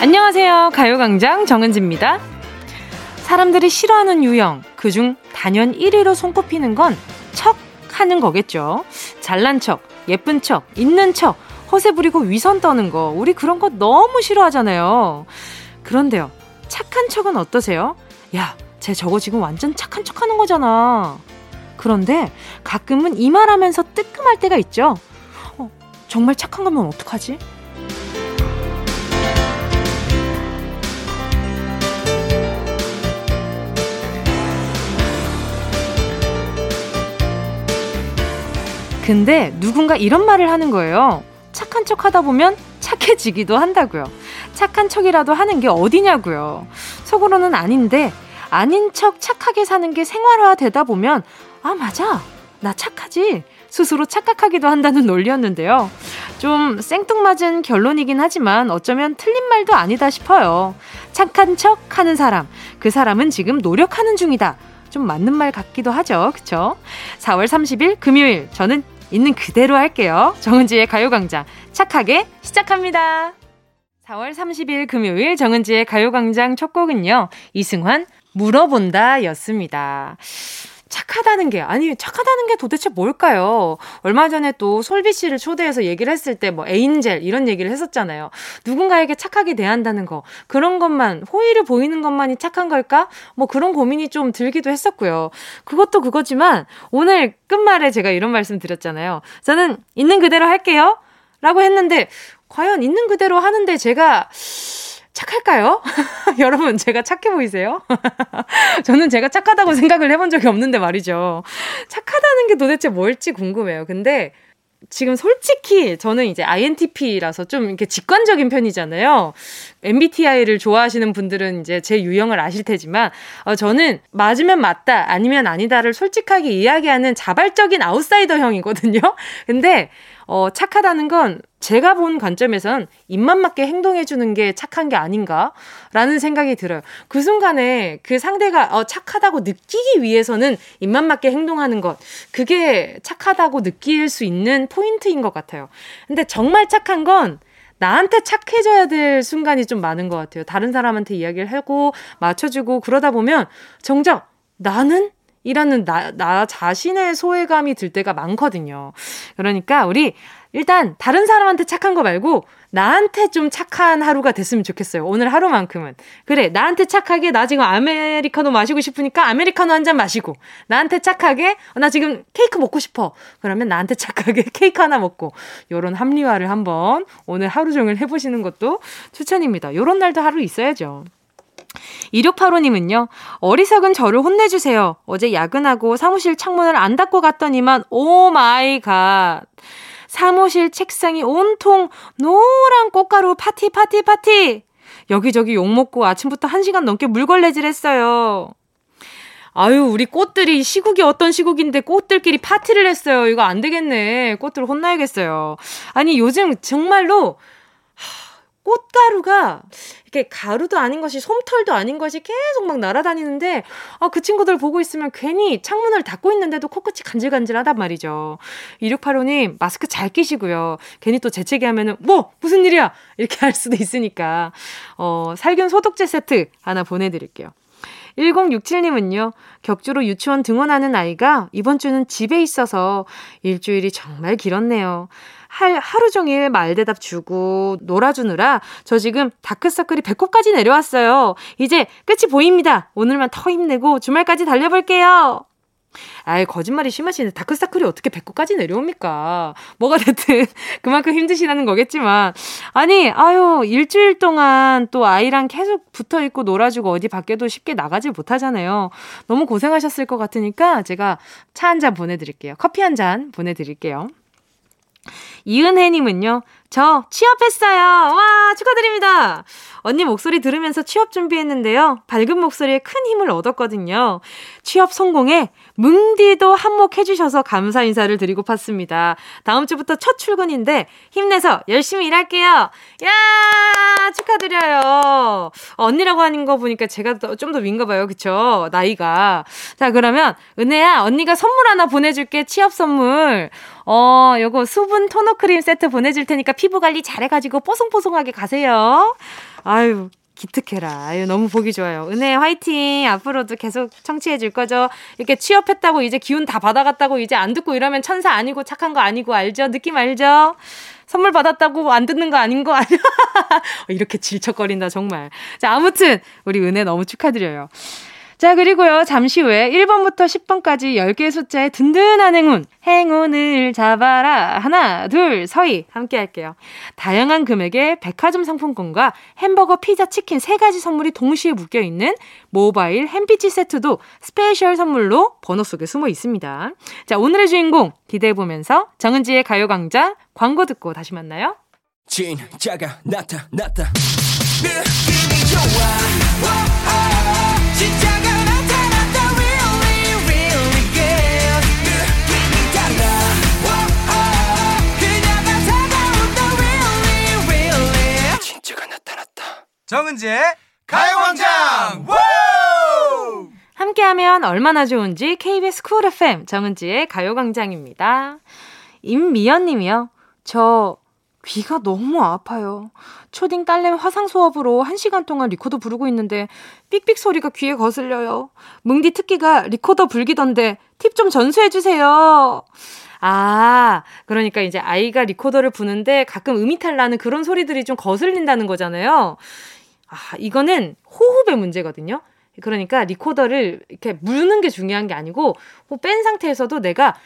안녕하세요. 가요광장 정은지입니다. 사람들이 싫어하는 유형, 그중 단연 1위로 손꼽히는 건 척 하는 거겠죠. 잘난 척, 예쁜 척, 있는 척, 허세 부리고 위선 떠는 거, 우리 그런 거 너무 싫어하잖아요. 그런데요, 착한 척은 어떠세요? 야, 쟤 저거 지금 완전 착한 척 하는 거잖아. 그런데 가끔은 이 말하면서 뜨끔할 때가 있죠. 어, 정말 착한 거면 어떡하지? 근데 누군가 이런 말을 하는 거예요. 착한 척 하다 보면 착해지기도 한다고요. 착한 척이라도 하는 게 어디냐고요. 속으로는 아닌데 아닌 척 착하게 사는 게 생활화 되다 보면 아 맞아 나 착하지 스스로 착각하기도 한다는 논리였는데요. 좀 생뚱맞은 결론이긴 하지만 어쩌면 틀린 말도 아니다 싶어요. 착한 척 하는 사람 그 사람은 지금 노력하는 중이다. 좀 맞는 말 같기도 하죠. 그쵸? 4월 30일 금요일 저는 있는 그대로 할게요. 정은지의 가요광장 착하게 시작합니다. 4월 30일 금요일 정은지의 가요광장 첫 곡은요. 이승환 물어본다 였습니다. 착하다는 게 아니 착하다는 게 도대체 뭘까요? 얼마 전에 또 솔비 씨를 초대해서 얘기를 했을 때 뭐 에인젤 이런 얘기를 했었잖아요. 누군가에게 착하게 대한다는 거 그런 것만 호의를 보이는 것만이 착한 걸까? 뭐 그런 고민이 좀 들기도 했었고요. 그것도 그거지만 오늘 끝말에 제가 이런 말씀 드렸잖아요. 저는 있는 그대로 할게요. 라고 했는데 과연 있는 그대로 하는데 제가 착할까요? 여러분, 제가 착해 보이세요? 저는 제가 착하다고 생각을 해본 적이 없는데 말이죠. 착하다는 게 도대체 뭘지 궁금해요. 근데 지금 솔직히 저는 이제 INTP라서 좀 이렇게 직관적인 편이잖아요. MBTI를 좋아하시는 분들은 이제 제 유형을 아실 테지만, 어, 저는 맞으면 맞다, 아니면 아니다를 솔직하게 이야기하는 자발적인 아웃사이더형이거든요. 근데 어, 착하다는 건 제가 본 관점에선 입만 맞게 행동해주는 게 착한 게 아닌가라는 생각이 들어요. 그 순간에 그 상대가 어, 착하다고 느끼기 위해서는 입만 맞게 행동하는 것, 그게 착하다고 느낄 수 있는 포인트인 것 같아요. 근데 정말 착한 건 나한테 착해져야 될 순간이 좀 많은 것 같아요. 다른 사람한테 이야기를 하고 맞춰주고 그러다 보면 정작 나는 이라는 나, 나 자신의 소외감이 들 때가 많거든요. 그러니까 우리 일단 다른 사람한테 착한 거 말고 나한테 좀 착한 하루가 됐으면 좋겠어요. 오늘 하루만큼은. 그래, 나한테 착하게 나 지금 아메리카노 마시고 싶으니까 아메리카노 한 잔 마시고 나한테 착하게 나 지금 케이크 먹고 싶어. 그러면 나한테 착하게 케이크 하나 먹고 요런 합리화를 한번 오늘 하루 종일 해보시는 것도 추천입니다. 요런 날도 하루 있어야죠. 2685님은요, 어리석은 저를 혼내주세요. 어제 야근하고 사무실 창문을 안 닫고 갔더니만, oh my God. 사무실 책상이 온통 노란 꽃가루 파티, 파티, 파티! 여기저기 욕먹고 아침부터 1시간 넘게 물걸레질 했어요. 아유, 우리 꽃들이 시국이 어떤 시국인데 꽃들끼리 파티를 했어요. 이거 안 되겠네. 꽃들 혼나야겠어요. 아니, 요즘 정말로 꽃가루가 이렇게 가루도 아닌 것이 솜털도 아닌 것이 계속 막 날아다니는데 아, 그 친구들 보고 있으면 괜히 창문을 닫고 있는데도 코끝이 간질간질하단 말이죠. 2685님 마스크 잘 끼시고요. 괜히 또 재채기 하면은 뭐 무슨 일이야 이렇게 할 수도 있으니까 어, 살균 소독제 세트 하나 보내드릴게요. 1067님은요, 격주로 유치원 등원하는 아이가 이번 주는 집에 있어서 일주일이 정말 길었네요. 할, 하루 종일 말대답 주고 놀아주느라 저 지금 다크서클이 배꼽까지 내려왔어요. 이제 끝이 보입니다. 오늘만 더 힘내고 주말까지 달려볼게요. 아이, 거짓말이 심하시네. 다크서클이 어떻게 배꼽까지 내려옵니까? 뭐가 됐든 그만큼 힘드시다는 거겠지만. 아니, 아유, 일주일 동안 또 아이랑 계속 붙어 있고 놀아주고 어디 밖에도 쉽게 나가지 못하잖아요. 너무 고생하셨을 것 같으니까 제가 차 한 잔 보내드릴게요. 커피 한 잔 보내드릴게요. 이은혜님은요, 저 취업했어요. 와, 축하드립니다. 언니 목소리 들으면서 취업 준비했는데요. 밝은 목소리에 큰 힘을 얻었거든요. 취업 성공에 뭉디도 한몫해주셔서 감사 인사를 드리고 팠습니다. 다음 주부터 첫 출근인데 힘내서 열심히 일할게요. 야 축하드려요. 언니라고 하는 거 보니까 제가 좀 더 윈가 봐요. 그쵸? 나이가. 자, 그러면 은혜야, 언니가 선물 하나 보내줄게. 취업 선물. 어, 요거 수분 토너 크림 세트 보내줄 테니까 피부 관리 잘해가지고 뽀송뽀송하게 가세요. 아유, 기특해라. 아유, 너무 보기 좋아요. 은혜 화이팅! 앞으로도 계속 청취해 줄 거죠? 이렇게 취업했다고 이제 기운 다 받아갔다고 이제 안 듣고 이러면 천사 아니고 착한 거 아니고 알죠? 느낌 알죠? 선물 받았다고 안 듣는 거 아닌 거 아니야? 이렇게 질척거린다, 정말. 자, 아무튼, 우리 은혜 너무 축하드려요. 자, 그리고요, 잠시 후에 1번부터 10번까지 10개의 숫자의 든든한 행운, 행운을 잡아라. 하나, 둘, 서희. 함께 할게요. 다양한 금액의 백화점 상품권과 햄버거, 피자, 치킨 세 가지 선물이 동시에 묶여 있는 모바일 햄피치 세트도 스페셜 선물로 번호 속에 숨어 있습니다. 자, 오늘의 주인공 기대해보면서 정은지의 가요광장 광고 듣고 다시 만나요. 진짜가 나타났다. 정은지의 가요광장 함께하면 얼마나 좋은지 KBS 쿨 FM 정은지의 가요광장입니다. 임미연님이요. 저 귀가 너무 아파요. 초딩 딸내미 화상 수업으로 1시간 동안 리코더 불고 있는데 삑삑 소리가 귀에 거슬려요. 뭉디 특기가 리코더 불기던데 팁 좀 전수해 주세요. 아, 그러니까 이제 아이가 리코더를 부는데 가끔 음이탈 나는 그런 소리들이 좀 거슬린다는 거잖아요. 아, 이거는 호흡의 문제거든요. 그러니까 리코더를 이렇게 물는 게 중요한 게 아니고 뺀 상태에서도 내가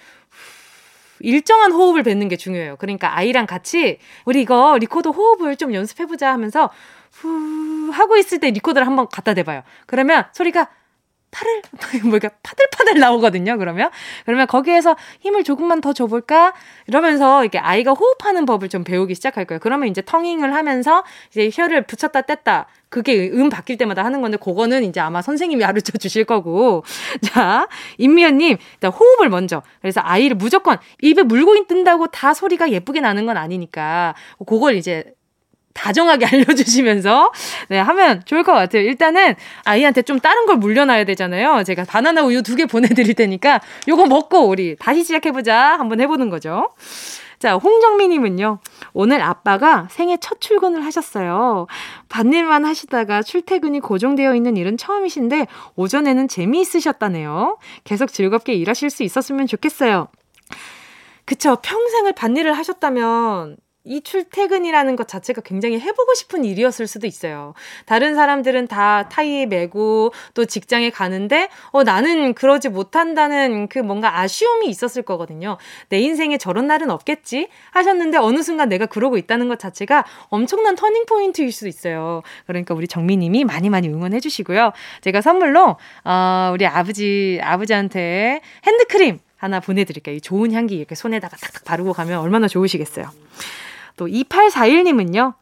일정한 호흡을 뱉는 게 중요해요. 그러니까 아이랑 같이 우리 이거 리코더 호흡을 좀 연습해보자 하면서 후 하고 있을 때 리코더를 한번 갖다 대봐요. 그러면 소리가 팔을 뭐가 파들파들 나오거든요. 그러면 그러면 거기에서 힘을 조금만 더 줘볼까 이러면서 이렇게 아이가 호흡하는 법을 좀 배우기 시작할 거예요. 그러면 이제 텅잉을 하면서 이제 혀를 붙였다 뗐다 그게 음 바뀔 때마다 하는 건데 그거는 이제 아마 선생님이 가르쳐 주실 거고 자 임미연님 일단 호흡을 먼저 그래서 아이를 무조건 입에 물고 있는다고 다 소리가 예쁘게 나는 건 아니니까 그걸 이제 다정하게 알려주시면서 네 하면 좋을 것 같아요. 일단은 아이한테 좀 다른 걸 물려놔야 되잖아요. 제가 바나나 우유 두 개 보내드릴 테니까 요거 먹고 우리 다시 시작해보자 한번 해보는 거죠. 자, 홍정민님은요, 오늘 아빠가 생애 첫 출근을 하셨어요. 밭일만 하시다가 출퇴근이 고정되어 있는 일은 처음이신데, 오전에는 재미있으셨다네요. 계속 즐겁게 일하실 수 있었으면 좋겠어요. 그쵸. 평생을 밭일을 하셨다면 이 출퇴근이라는 것 자체가 굉장히 해보고 싶은 일이었을 수도 있어요. 다른 사람들은 다 타이에 메고 또 직장에 가는데, 어, 나는 그러지 못한다는 그 뭔가 아쉬움이 있었을 거거든요. 내 인생에 저런 날은 없겠지? 하셨는데 어느 순간 내가 그러고 있다는 것 자체가 엄청난 터닝포인트일 수 있어요. 그러니까 우리 정미님이 많이 많이 응원해 주시고요. 제가 선물로, 어, 우리 아버지, 아버지한테 핸드크림 하나 보내드릴게요. 이 좋은 향기 이렇게 손에다가 탁탁 바르고 가면 얼마나 좋으시겠어요. 또 2841님은요.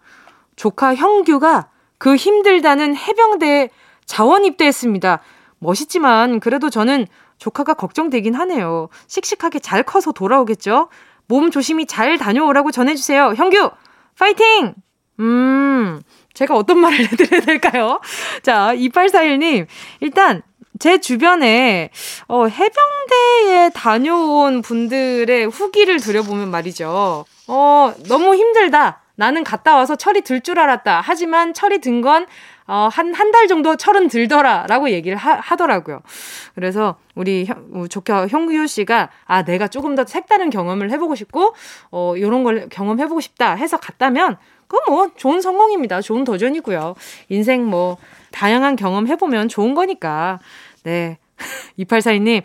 조카 형규가 그 힘들다는 해병대에 자원 입대했습니다. 멋있지만 그래도 저는 조카가 걱정되긴 하네요. 씩씩하게 잘 커서 돌아오겠죠? 몸 조심히 잘 다녀오라고 전해주세요. 형규! 파이팅! 음, 제가 어떤 말을 해드려야 될까요? 자, 2841님. 일단, 제 주변에, 어, 해병대에 다녀온 분들의 후기를 들여보면 말이죠. 어, 너무 힘들다. 나는 갔다 와서 철이 들 줄 알았다. 하지만 철이 든 건, 어, 한, 한 달 정도 철은 들더라. 라고 얘기를 하, 더라고요 그래서 우리 형, 조카 형규 씨가, 아, 내가 조금 더 색다른 경험을 해보고 싶고, 어, 요런 걸 경험해보고 싶다 해서 갔다면, 그건 뭐, 좋은 성공입니다. 좋은 도전이고요. 인생 뭐, 다양한 경험 해보면 좋은 거니까. 네. 2842님,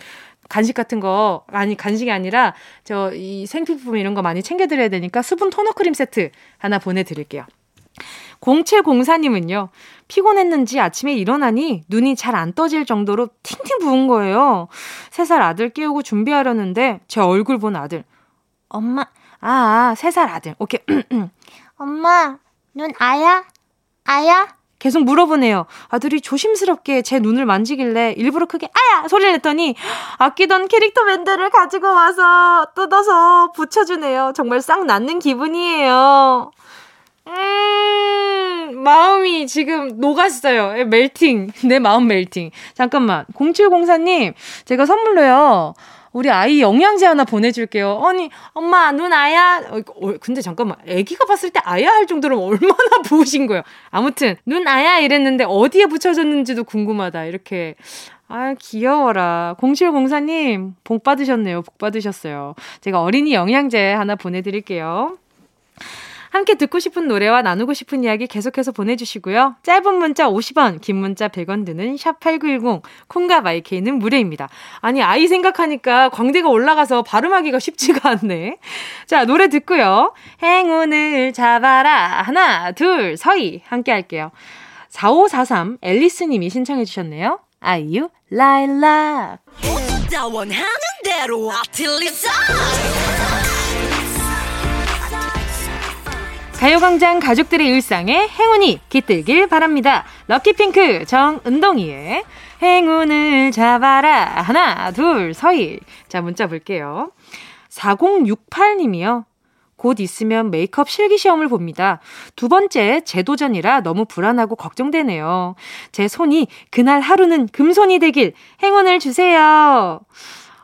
간식 같은 거, 아니, 간식이 아니라, 저, 이 생필품 이런 거 많이 챙겨드려야 되니까 수분 토너 크림 세트 하나 보내드릴게요. 0704님은요, 피곤했는지 아침에 일어나니 눈이 잘 안 떠질 정도로 팅팅 부은 거예요. 3살 아들 깨우고 준비하려는데, 제 얼굴 본 아들. 엄마, 아, 3살 아들. 오케이. 엄마, 눈 아야? 아야? 계속 물어보네요. 아들이 조심스럽게 제 눈을 만지길래 일부러 크게 아야 소리를 냈더니 아끼던 캐릭터 밴드를 가지고 와서 뜯어서 붙여주네요. 정말 싹 낫는 기분이에요. 음, 마음이 지금 녹았어요. 멜팅. 내 마음 멜팅. 잠깐만. 0704님, 제가 선물로요. 우리 아이 영양제 하나 보내줄게요. 아니, 엄마, 눈 아야? 어, 어, 근데 잠깐만. 아기가 봤을 때 아야 할 정도로 얼마나 부으신 거예요. 아무튼, 눈 아야 이랬는데 어디에 붙여졌는지도 궁금하다. 이렇게. 아, 귀여워라. 0704님, 복 받으셨네요. 복 받으셨어요. 제가 어린이 영양제 하나 보내드릴게요. 함께 듣고 싶은 노래와 나누고 싶은 이야기 계속해서 보내주시고요. 짧은 문자 50원, 긴 문자 100원 드는 샵8910, 콩과 마이케이는 무료입니다. 아니, 아이 생각하니까 광대가 올라가서 발음하기가 쉽지가 않네. 자, 노래 듣고요. 행운을 잡아라. 하나, 둘, 서희. 함께 할게요. 4543 앨리스님이 신청해 주셨네요. 아이유, 라일락. 원하는 대로 아틀리사 가요광장 가족들의 일상에 행운이 깃들길 바랍니다. 럭키핑크 정은동이의 행운을 잡아라. 하나, 둘, 서희. 자, 문자 볼게요. 4068님이요. 곧 있으면 메이크업 실기 시험을 봅니다. 두 번째 재도전이라 너무 불안하고 걱정되네요. 제 손이 그날 하루는 금손이 되길 행운을 주세요.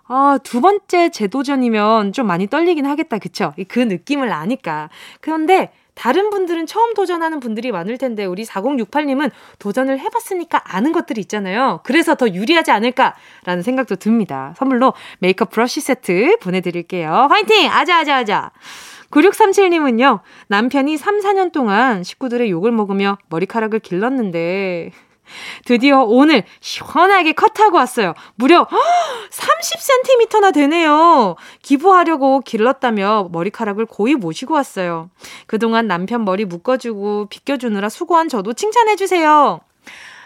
아, 두 번째 재도전이면 좀 많이 떨리긴 하겠다. 그쵸? 그 느낌을 아니까. 그런데 다른 분들은 처음 도전하는 분들이 많을 텐데 우리 4068님은 도전을 해봤으니까 아는 것들이 있잖아요. 그래서 더 유리하지 않을까라는 생각도 듭니다. 선물로 메이크업 브러쉬 세트 보내드릴게요. 화이팅! 아자아자아자! 9637님은요, 남편이 3, 4년 동안 식구들의 욕을 먹으며 머리카락을 길렀는데, 드디어 오늘 시원하게 컷하고 왔어요. 무려 30cm나 되네요. 기부하려고 길렀다며 머리카락을 고이 모시고 왔어요. 그동안 남편 머리 묶어주고 빗겨주느라 수고한 저도 칭찬해주세요.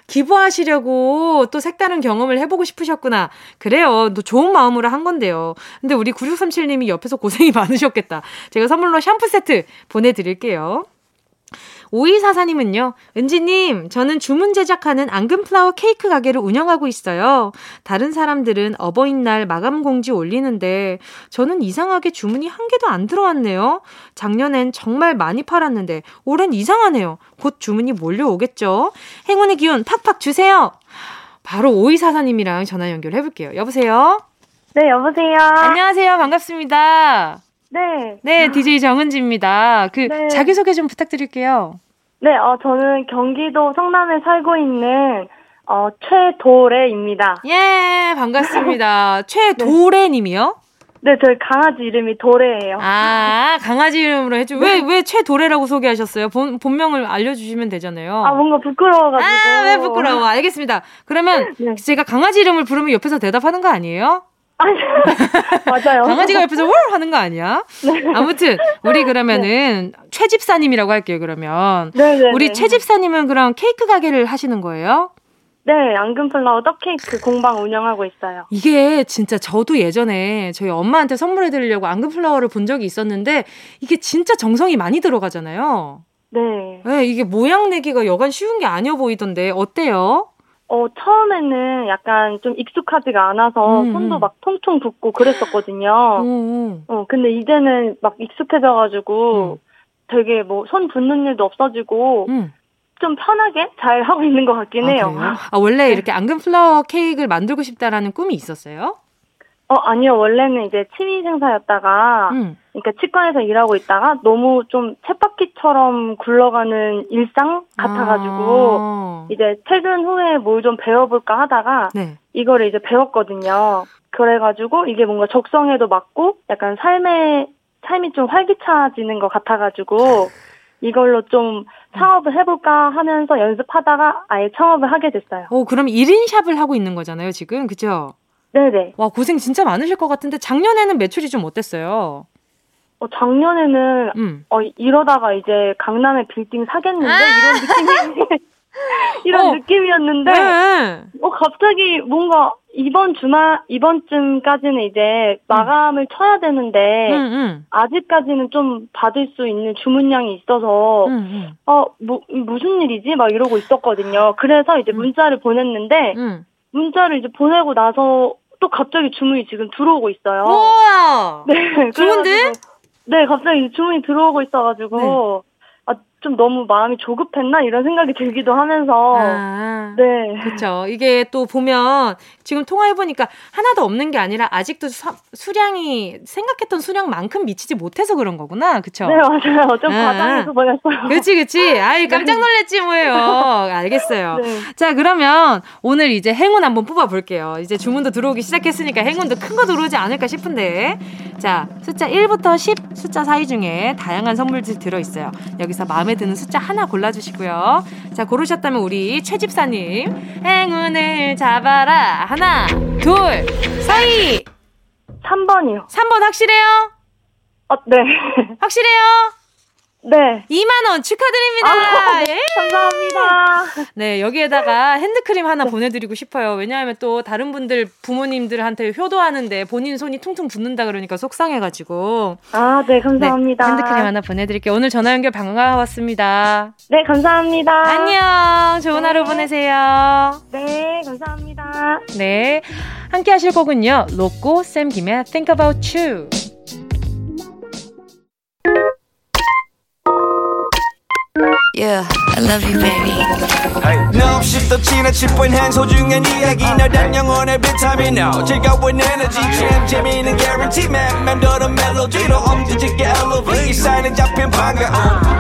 기부하시려고 또 색다른 경험을 해보고 싶으셨구나. 그래요. 또 좋은 마음으로 한 건데요. 근데 우리 9637님이 옆에서 고생이 많으셨겠다. 제가 선물로 샴푸 세트 보내드릴게요. 오이사사님은요, 은지님, 저는 주문 제작하는 앙금플라워 케이크 가게를 운영하고 있어요. 다른 사람들은 어버이날 마감 공지 올리는데, 저는 이상하게 주문이 한 개도 안 들어왔네요. 작년엔 정말 많이 팔았는데, 올해는 이상하네요. 곧 주문이 몰려오겠죠? 행운의 기운 팍팍 주세요! 바로 오이사사님이랑 전화 연결해볼게요. 여보세요? 네, 여보세요? 안녕하세요. 반갑습니다. 네. 네, DJ 정은지입니다. 그 네. 자기소개 좀 부탁드릴게요. 네, 어 저는 경기도 성남에 살고 있는 어 최도래입니다. 예, 반갑습니다. 최도래 님이요? 네, 저희 강아지 이름이 도래예요. 아, 강아지 이름으로 해줘. 네. 왜, 왜 최도래라고 소개하셨어요? 본, 본명을 알려주시면 되잖아요. 아, 뭔가 부끄러워가지고. 아, 왜 부끄러워? 알겠습니다. 그러면 네. 제가 강아지 이름을 부르면 옆에서 대답하는 거 아니에요? 맞아요. 강아지가 옆에서 월 하는 거 아니야? 네. 아무튼 우리 그러면은 네. 최 집사님이라고 할게요. 그러면 네네 네, 우리 네. 최 집사님은 그럼 케이크 가게를 하시는 거예요? 네, 앙금플라워 떡케이크 공방 운영하고 있어요. 이게 진짜 저도 예전에 저희 엄마한테 선물해 드리려고 앙금플라워를 본 적이 있었는데 이게 진짜 정성이 많이 들어가잖아요. 네. 네, 이게 모양 내기가 여간 쉬운 게 아니어 보이던데 어때요? 어, 처음에는 약간 좀 익숙하지가 않아서 음. 손도 음. 막 통통 붓고 그랬었거든요. 음, 음. 어, 근데 이제는 막 익숙해져가지고 음. 되게 뭐 손 붓는 일도 없어지고 음. 좀 편하게 잘 하고 있는 것 같긴 아, 해요. 그래요? 아, 원래 네. 이렇게 앙금 플라워 케이크를 만들고 싶다라는 꿈이 있었어요? 어, 아니요. 원래는 이제 취미 생사였다가, 음. 그러니까 치과에서 일하고 있다가 너무 좀 쳇바퀴처럼 굴러가는 일상 같아가지고, 아. 이제 퇴근 후에 뭘 좀 배워볼까 하다가, 네. 이거를 이제 배웠거든요. 그래가지고 이게 뭔가 적성에도 맞고, 약간 삶의, 삶이 좀 활기차지는 것 같아가지고, 이걸로 좀 창업을 해볼까 하면서 연습하다가 아예 창업을 하게 됐어요. 오, 그럼 1인 샵을 하고 있는 거잖아요, 지금. 그죠? 네네. 와, 고생 진짜 많으실 것 같은데 작년에는 매출이 좀 어땠어요? 어, 작년에는, 음. 어, 이러다가 이제 강남에 빌딩 사겠는데? 아! 이런 느낌이, 이런 어. 느낌이었는데, 네. 어, 갑자기 뭔가 이번 주말, 이번쯤까지는 이제 마감을 음. 쳐야 되는데, 음, 음. 아직까지는 좀 받을 수 있는 주문량이 있어서, 음, 음. 어, 뭐, 무슨 일이지? 막 이러고 있었거든요. 그래서 이제 음. 문자를 보냈는데, 문자를 이제 보내고 나서 또 갑자기 주문이 지금 들어오고 있어요. 우와! 네. 좋은데? 네, 갑자기 주문이 들어오고 있어가지고, 네. 아, 좀 너무 마음이 조급했나? 이런 생각이 들기도 하면서. 아, 네. 그렇죠 이게 또 보면 지금 통화해 보니까 하나도 없는 게 아니라 아직도 수, 수량이 생각했던 수량만큼 미치지 못해서 그런 거구나. 그렇죠 네 맞아요. 좀 아, 과장해서 보냈어요. 그렇지 그렇지 아이 네. 깜짝 놀랐지 뭐예요. 알겠어요. 네. 자 그러면 오늘 이제 행운 한번 뽑아 볼게요. 이제 주문도 들어오기 시작했으니까 행운도 큰 거 들어오지 않을까 싶은데 자 숫자 1부터 10 숫자 사이 중에 다양한 선물들이 들어 있어요 여기서 마음에 드는 숫자 하나 골라주시고요. 자, 고르셨다면 우리 최 집사님. 행운을 잡아라. 하나, 둘, 사이. 3번이요. 3번 확실해요? 어, 네. 확실해요? 네. 2만원 축하드립니다. 아, 네. 감사합니다. 네, 여기에다가 핸드크림 하나 네. 보내드리고 싶어요. 왜냐하면 또 다른 분들, 부모님들한테 효도하는데 본인 손이 퉁퉁 붓는다 그러니까 속상해가지고. 아, 네, 감사합니다. 네, 핸드크림 하나 보내드릴게요. 오늘 전화 연결 반가웠습니다. 네, 감사합니다. 안녕. 좋은 네. 하루 보내세요. 네, 감사합니다. 네. 함께 하실 곡은요. 로꼬, 샘 김의 Think About You. Yeah, I love you, baby. No, 없이 또 지나칠 뻔한 소중한 이야기. 너란 영혼의 비타민 O 즐거운 에너지. 참 재미있는 guarantee man. 맘대로 멜로디로 엄지짓게 elevate 이 사인은 잡힌 반가움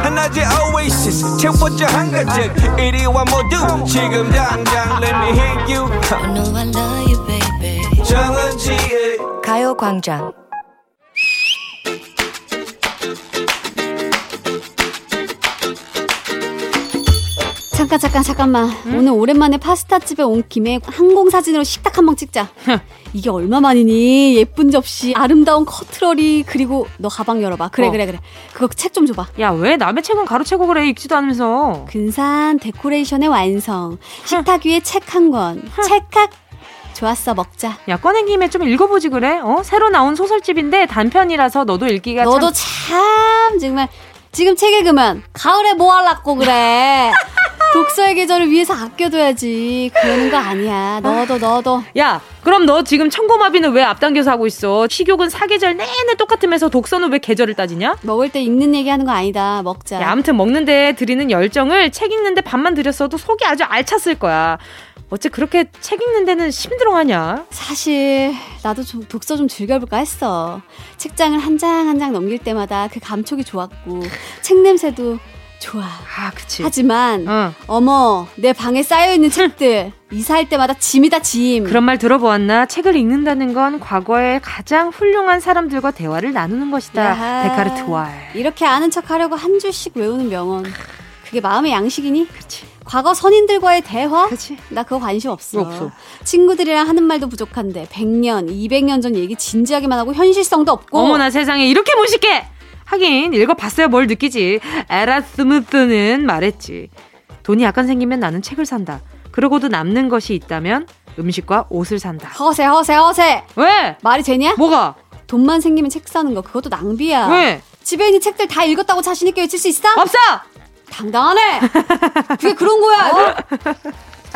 하나의 oasis. 채워져 한가득 이리와 모두. 지금 당장 let me hit you. I know I love you, baby. 정은지의 가요광장 잠깐 잠깐 잠깐만. 응? 오늘 오랜만에 파스타 집에 온 김에 항공 사진으로 식탁 한방 찍자. 이게 얼마만이니? 예쁜 접시 아름다운 커트러리 그리고 너 가방 열어봐. 그래 어. 그래 그래. 그거 책 좀 줘봐. 야 왜 남의 책은 가로채고 그래? 읽지도 않으면서. 근사한 데코레이션의 완성. 식탁 위에 책 한권. 찰칵 좋았어 먹자. 야 꺼낸 김에 좀 읽어보지 그래? 어? 새로 나온 소설집인데 단편이라서 너도 읽기가 너도 참, 참 정말. 지금 책 읽으면 가을에 뭐 할라고 그래 독서의 계절을 위해서 아껴둬야지. 그러는 거 아니야. 너도 너도. 야, 그럼 너 지금 천고마비는 왜 앞당겨서 하고 있어? 식욕은 사계절 내내 똑같으면서 독서는 왜 계절을 따지냐? 먹을 때 읽는 얘기 하는 거 아니다. 먹자. 야, 아무튼 먹는데 들이는 열정을 책 읽는데 반만 들였어도 속이 아주 알찼을 거야. 어째 그렇게 책 읽는 데는 힘들어하냐? 사실 나도 좀 독서 좀 즐겨볼까 했어. 책장을 한 장 한 장 넘길 때마다 그 감촉이 좋았고 책 냄새도 좋아. 아, 그치. 하지만, 어. 어머, 내 방에 쌓여 있는 책들, 이사할 때마다 짐이다, 짐. 그런 말 들어보았나? 책을 읽는다는 건 과거에 가장 훌륭한 사람들과 대화를 나누는 것이다. 데카르트 왈. 이렇게 아는 척 하려고 한 줄씩 외우는 명언. 그게 마음의 양식이니? 그치. 과거 선인들과의 대화? 그치. 나 그거 관심 없어. 없어. 친구들이랑 하는 말도 부족한데, 100년, 200년 전 얘기 진지하게만 하고 현실성도 없고. 어머나 세상에, 이렇게 무식해! 하긴 읽어봤어야 뭘 느끼지. 에라스무스는 말했지. 돈이 약간 생기면 나는 책을 산다. 그러고도 남는 것이 있다면 음식과 옷을 산다. 허세 허세 허세. 왜? 말이 되냐? 뭐가? 돈만 생기면 책 사는 거 그것도 낭비야. 왜? 집에 있는 책들 다 읽었다고 자신 있게 외칠 수 있어? 없어. 당당하네. 그게 그런 거야. 어?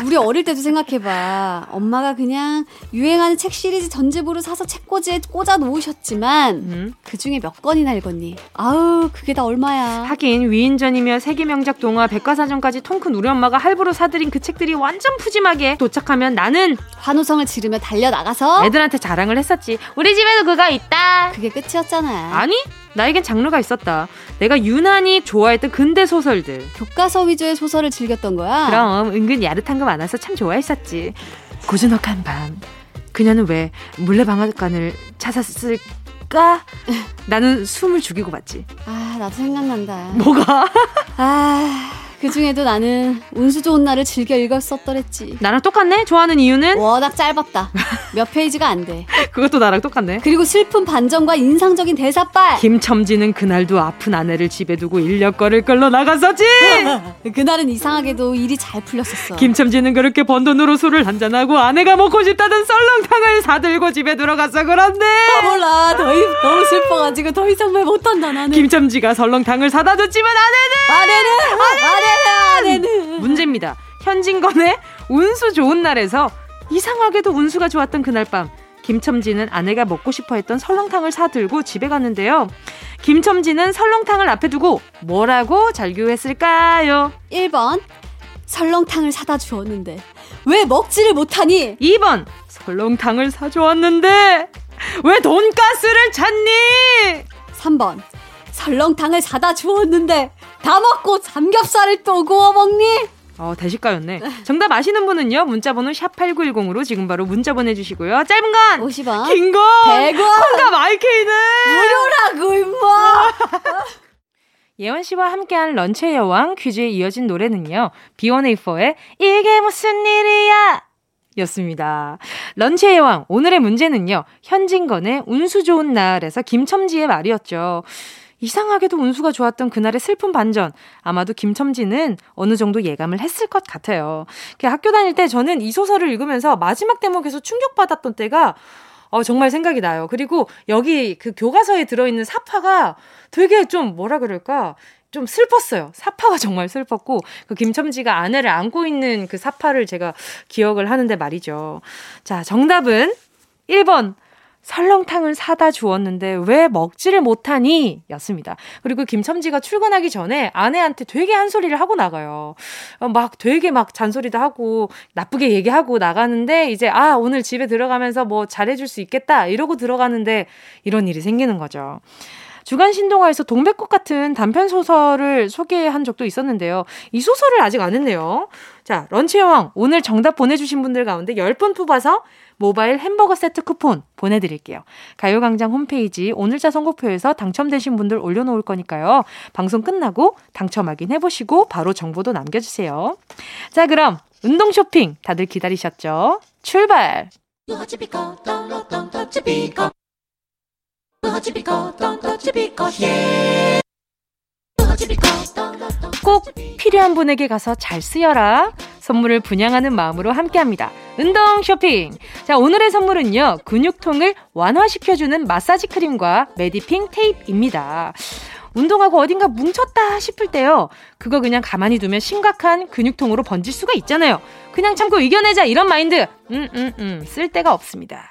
우리 어릴 때도 생각해봐. 엄마가 그냥 유행하는 책 시리즈 전집으로 사서 책꽂이에 꽂아 놓으셨지만 음. 그 중에 몇 권이나 읽었니? 아우 그게 다 얼마야. 하긴 위인전이며 세계 명작 동화 백과사전까지 통큰 우리 엄마가 할부로 사들인 그 책들이 완전 푸짐하게 도착하면 나는 환호성을 지르며 달려 나가서 애들한테 자랑을 했었지. 우리 집에도 그거 있다. 그게 끝이었잖아. 아니 나에겐 장르가 있었다. 내가 유난히 좋아했던 근대 소설들. 교과서 위주의 소설을 즐겼던 거야? 그럼 은근 야릇한 거 많아서 참 좋아했었지. 고즈넉한 밤. 그녀는 왜 물레방앗간을 찾았을까? 나는 숨을 죽이고 봤지. 아, 나도 생각난다. 뭐가? 아. 그 중에도 나는 운수 좋은 날을 즐겨 읽었었더랬지. 나랑 똑같네? 좋아하는 이유는? 워낙 짧았다. 몇 페이지가 안 돼. 그것도 나랑 똑같네. 그리고 슬픈 반전과 인상적인 대사빨. 김첨지는 그날도 아픈 아내를 집에 두고 인력 거를 끌러 나갔었지. 그날은 이상하게도 일이 잘 풀렸었어. 김첨지는 그렇게 번 돈으로 술을 한잔하고 아내가 먹고 싶다던 썰렁탕을 사들고 집에 들어갔어 그런데. 아, 몰라. 더, 너무 슬퍼가지고 더 이상 말 못한다 나는. 김첨지가 설렁탕을 사다 줬지만 아내는. 아내는. 아내는. 아내는. 아내는 문제입니다. 현진건의 운수 좋은 날에서 이상하게도 운수가 좋았던 그날 밤 김첨지는 아내가 먹고 싶어 했던 설렁탕을 사들고 집에 갔는데요. 김첨지는 설렁탕을 앞에 두고 뭐라고 절규했을까요? 1번 설렁탕을 사다 주었는데 왜 먹지를 못하니? 2번 설렁탕을 사주었는데 왜 돈가스를 찾니? 3번 설렁탕을 사다 주었는데 다 먹고 삼겹살을 또 구워 먹니? 어, 대식가였네. 정답 아시는 분은요, 문자번호 샵8910으로 지금 바로 문자 보내주시고요. 짧은 건! 50원. 긴 건! 100원! 콩과 마이케이는! 무료라고, 임마! 예원 씨와 함께한 런치의 여왕 퀴즈에 이어진 노래는요, B1A4의 이게 무슨 일이야! 였습니다. 런치의 여왕, 오늘의 문제는요, 현진건의 운수 좋은 날에서 김첨지의 말이었죠. 이상하게도 운수가 좋았던 그날의 슬픈 반전. 아마도 김첨지는 어느 정도 예감을 했을 것 같아요. 학교 다닐 때 저는 이 소설을 읽으면서 마지막 대목에서 충격받았던 때가 어, 정말 생각이 나요. 그리고 여기 그 교과서에 들어있는 사파가 되게 좀 뭐라 그럴까? 좀 슬펐어요. 사파가 정말 슬펐고, 그 김첨지가 아내를 안고 있는 그 사파를 제가 기억을 하는데 말이죠. 자, 정답은 1번. 설렁탕을 사다 주었는데 왜 먹지를 못하니? 였습니다. 그리고 김첨지가 출근하기 전에 아내한테 되게 한 소리를 하고 나가요. 어, 막 되게 막 잔소리도 하고 나쁘게 얘기하고 나가는데 이제 아, 오늘 집에 들어가면서 뭐 잘해줄 수 있겠다. 이러고 들어가는데 이런 일이 생기는 거죠. 주간 신동아에서 동백꽃 같은 단편 소설을 소개한 적도 있었는데요. 이 소설을 아직 안 했네요. 자, 런치 여왕 오늘 정답 보내주신 분들 가운데 10분 뽑아서 모바일 햄버거 세트 쿠폰 보내드릴게요. 가요광장 홈페이지 오늘자 선곡표에서 당첨되신 분들 올려놓을 거니까요. 방송 끝나고 당첨 확인해보시고 바로 정보도 남겨주세요. 자, 그럼 운동 쇼핑 다들 기다리셨죠? 출발! 꼭 필요한 분에게 가서 잘 쓰여라. 선물을 분양하는 마음으로 함께합니다. 운동 쇼핑. 자, 오늘의 선물은요. 근육통을 완화시켜주는 마사지 크림과 메디핑 테이프입니다. 운동하고 어딘가 뭉쳤다 싶을 때요. 그거 그냥 가만히 두면 심각한 근육통으로 번질 수가 있잖아요. 그냥 참고 이겨내자 이런 마인드. 음, 음, 음. 쓸 데가 없습니다.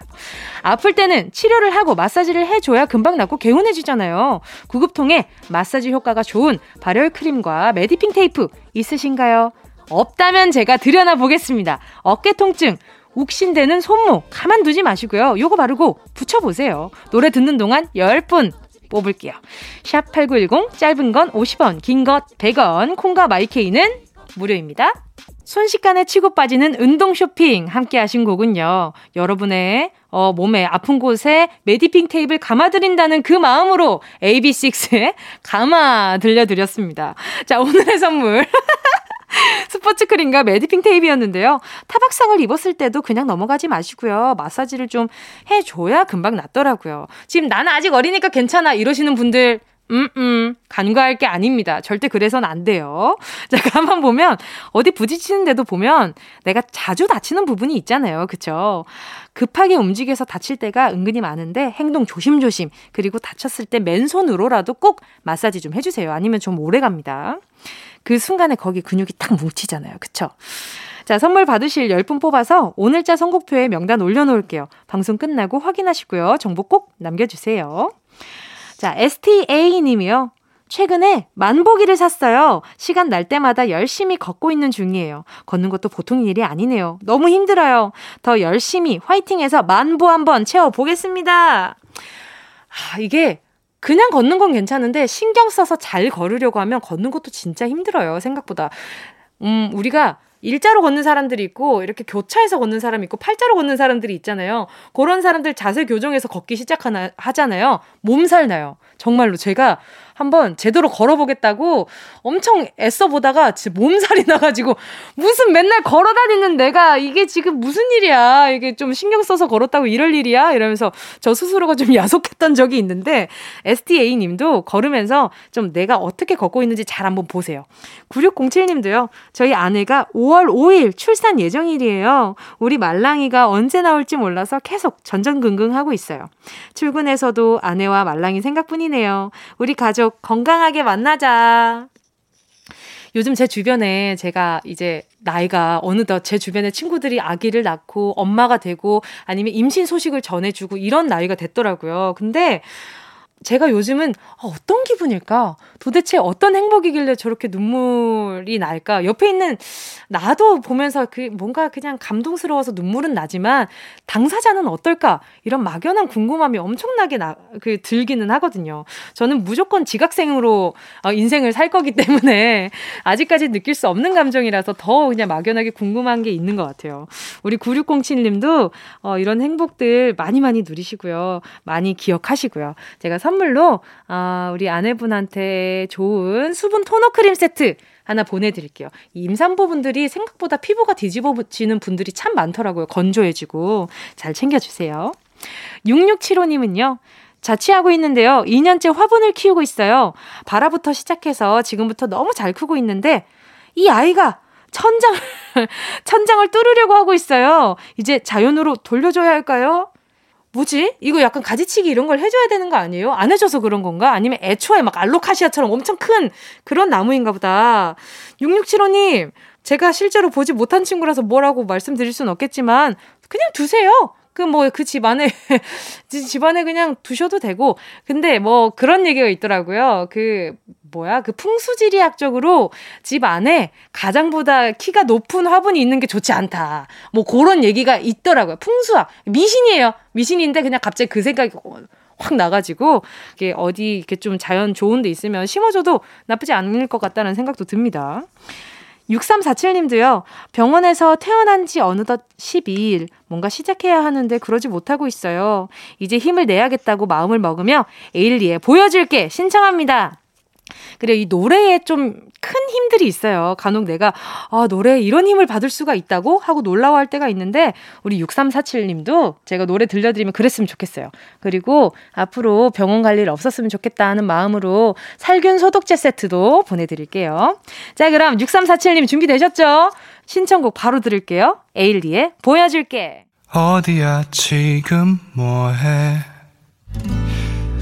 아플 때는 치료를 하고 마사지를 해줘야 금방 낫고 개운해지잖아요. 구급통에 마사지 효과가 좋은 발열 크림과 메디핑 테이프 있으신가요? 없다면 제가 들여나 보겠습니다. 어깨 통증, 욱신되는 손목 가만두지 마시고요. 요거 바르고 붙여보세요. 노래 듣는 동안 10분 뽑을게요. 샵 8910 짧은 건 50원, 긴 것 100원, 콩과 마이케이는 무료입니다. 순식간에 치고 빠지는 운동 쇼핑 함께 하신 곡은요. 여러분의 어, 몸에 아픈 곳에 메디핑 테이프를 감아드린다는 그 마음으로 AB6IX의 감아 들려드렸습니다. 자, 오늘의 선물. 스포츠 크림과 매디핑 테이프였는데요. 타박상을 입었을 때도 그냥 넘어가지 마시고요. 마사지를 좀 해줘야 금방 낫더라고요. 지금 나는 아직 어리니까 괜찮아 이러시는 분들 음, 음, 간과할 게 아닙니다. 절대 그래선 안 돼요. 자, 가만 보면, 어디 부딪히는데도 보면, 내가 자주 다치는 부분이 있잖아요. 그쵸? 급하게 움직여서 다칠 때가 은근히 많은데, 행동 조심조심, 그리고 다쳤을 때 맨손으로라도 꼭 마사지 좀 해주세요. 아니면 좀 오래 갑니다. 그 순간에 거기 근육이 탁 뭉치잖아요. 그쵸? 자, 선물 받으실 10분 뽑아서 오늘자 선곡표에 명단 올려놓을게요. 방송 끝나고 확인하시고요. 정보 꼭 남겨주세요. 자, STA 님이요. 최근에 만보기를 샀어요. 시간 날 때마다 열심히 걷고 있는 중이에요. 걷는 것도 보통 일이 아니네요. 너무 힘들어요. 더 열심히 화이팅해서 만보 한번 채워보겠습니다. 아, 이게 그냥 걷는 건 괜찮은데 신경 써서 잘 걸으려고 하면 걷는 것도 진짜 힘들어요. 생각보다. 음, 우리가 일자로 걷는 사람들이 있고 이렇게 교차해서 걷는 사람이 있고 팔자로 걷는 사람들이 있잖아요. 그런 사람들 자세 교정해서 걷기 시작하나 하잖아요. 몸살 나요. 정말로 제가 한번 제대로 걸어보겠다고 엄청 애써 보다가 몸살이 나가지고 무슨 맨날 걸어 다니는 내가 이게 지금 무슨 일이야. 이게 좀 신경 써서 걸었다고 이럴 일이야. 이러면서 저 스스로가 좀 야속했던 적이 있는데 STA 님도 걸으면서 좀 내가 어떻게 걷고 있는지 잘 한번 보세요. 9607 님도요. 저희 아내가 5월 5일 출산 예정일이에요. 우리 말랑이가 언제 나올지 몰라서 계속 전전긍긍하고 있어요. 출근해서도 아내와 말랑이 생각뿐이네요. 우리 가족 건강하게 만나자. 요즘 제 주변에 제가 이제 나이가 어느덧 제 주변에 친구들이 아기를 낳고 엄마가 되고 아니면 임신 소식을 전해주고 이런 나이가 됐더라고요. 근데 제가 요즘은 어, 어떤 기분일까? 도대체 어떤 행복이길래 저렇게 눈물이 날까? 옆에 있는 나도 보면서 그 뭔가 그냥 감동스러워서 눈물은 나지만 당사자는 어떨까? 이런 막연한 궁금함이 엄청나게 나, 그 들기는 하거든요. 저는 무조건 지각생으로 어, 인생을 살 거기 때문에 아직까지 느낄 수 없는 감정이라서 더 그냥 막연하게 궁금한 게 있는 것 같아요. 우리 9607님도 어, 이런 행복들 많이 많이 누리시고요. 많이 기억하시고요. 제가 선물로 어, 우리 아내분한테 좋은 수분 토너 크림 세트 하나 보내드릴게요. 임산부 분들이 생각보다 피부가 뒤집어지는 분들이 참 많더라고요. 건조해지고 잘 챙겨주세요. 6675님은요. 자취하고 있는데요. 2년째 화분을 키우고 있어요. 바라부터 시작해서 지금부터 너무 잘 크고 있는데 이 아이가 천장을 천장을 뚫으려고 하고 있어요. 이제 자연으로 돌려줘야 할까요? 뭐지? 이거 약간 가지치기 이런 걸 해줘야 되는 거 아니에요? 안 해줘서 그런 건가? 아니면 애초에 막 알로카시아처럼 엄청 큰 그런 나무인가 보다. 6675님, 제가 실제로 보지 못한 친구라서 뭐라고 말씀드릴 수는 없겠지만, 그냥 두세요. 그 뭐 그 집안에 집안에 그냥 두셔도 되고 근데 뭐 그런 얘기가 있더라고요. 그 뭐야 그 풍수지리학적으로 집 안에 가장보다 키가 높은 화분이 있는 게 좋지 않다. 뭐 그런 얘기가 있더라고요. 풍수학 미신이에요. 미신인데 그냥 갑자기 그 생각이 확 나가지고 이게 어디 이렇게 좀 자연 좋은 데 있으면 심어줘도 나쁘지 않을 것 같다는 생각도 듭니다. 6347님도요, 병원에서 태어난 지 어느덧 12일, 뭔가 시작해야 하는데 그러지 못하고 있어요. 이제 힘을 내야겠다고 마음을 먹으며 에일리에 보여줄게 신청합니다. 그래, 이 노래에 좀 큰 힘들이 있어요. 간혹 내가, 아, 노래에 이런 힘을 받을 수가 있다고? 하고 놀라워할 때가 있는데, 우리 6347님도 제가 노래 들려드리면 그랬으면 좋겠어요. 그리고 앞으로 병원 갈 일 없었으면 좋겠다 하는 마음으로 살균 소독제 세트도 보내드릴게요. 자, 그럼 6347님 준비되셨죠? 신청곡 바로 들을게요. 에일리의 보여줄게. 어디야, 지금 뭐해?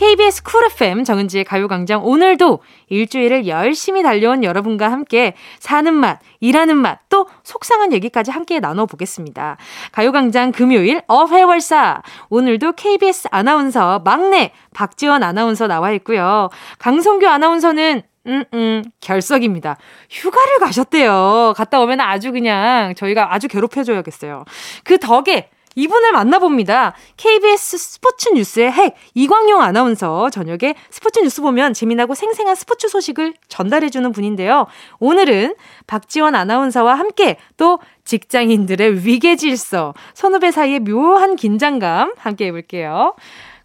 KBS 쿨 FM 정은지의 가요광장 오늘도 일주일을 열심히 달려온 여러분과 함께 사는 맛, 일하는 맛, 또 속상한 얘기까지 함께 나눠보겠습니다. 가요광장 금요일 어회월사 오늘도 KBS 아나운서 막내 박지원 아나운서 나와 있고요. 강성규 아나운서는 음, 음, 결석입니다. 휴가를 가셨대요. 갔다 오면 아주 그냥 저희가 아주 괴롭혀줘야겠어요. 그 덕에 이분을 만나봅니다. KBS 스포츠 뉴스의 핵 이광용 아나운서 저녁에 스포츠 뉴스 보면 재미나고 생생한 스포츠 소식을 전달해주는 분인데요. 오늘은 박지원 아나운서와 함께 또 직장인들의 위계 질서, 선후배 사이의 묘한 긴장감 함께 해볼게요.